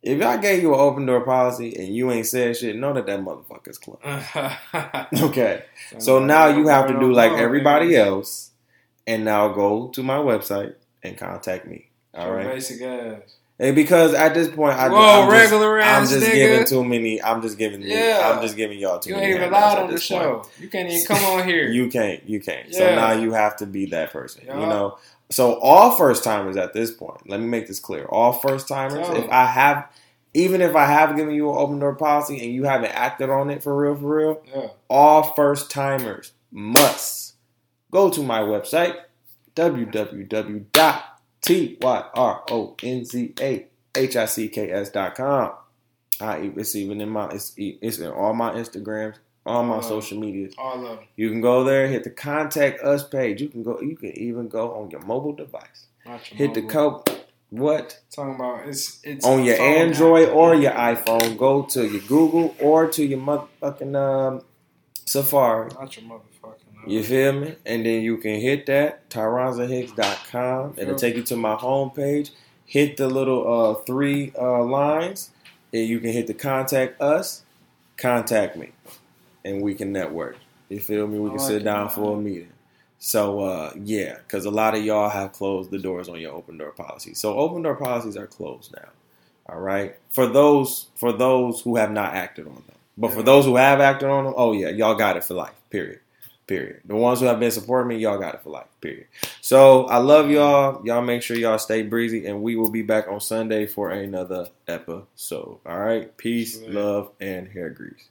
If I gave you an open door policy and you ain't said shit, know that that motherfucker's closed. Okay. So now you have to do like everybody else and now go to my website and contact me. All right. Basic ass. And because at this point, I, Whoa, I'm just, regular I'm just nigga. giving too many. I'm just giving. Yeah. I'm just giving y'all too You many. ain't even allowed on the this point. show. You can't even come on here. You can't. You can't. So now you have to be that person. You know. So all first timers at this point. Let me make this clear. All first timers. Tell If. I have, even if I have given you an open door policy and you haven't acted on it for real, for real, yeah. all first timers must go to my website www.tyronzahicks.com. I it's even in my it's it's in all my Instagrams, all my social medias. All of them. You can go there, hit the contact us page. You can go. You can even go on your mobile device. Your Hit the mobile. code. What Talking about it's it's on your Android app. or your iPhone? Go to your Google or to your motherfucking um, Safari. Not your motherfucking. uh, You feel me? And then you can hit that, tyronzahicks.com. It'll take you to my homepage. Hit the little uh, three uh, lines, and you can hit the contact us, contact me, and we can network. You feel me? We can sit down for a meeting. So, uh, yeah, because a lot of y'all have closed the doors on your open door policies. So, open door policies are closed now. All right, for those for those who have not acted on them, but for those who have acted on them, oh yeah, y'all got it for life. Period. Period. The ones who have been supporting me, y'all got it for life. Period. So I love y'all. Y'all make sure y'all stay breezy, and we will be back on Sunday for another episode. All right. Peace, love, and hair grease.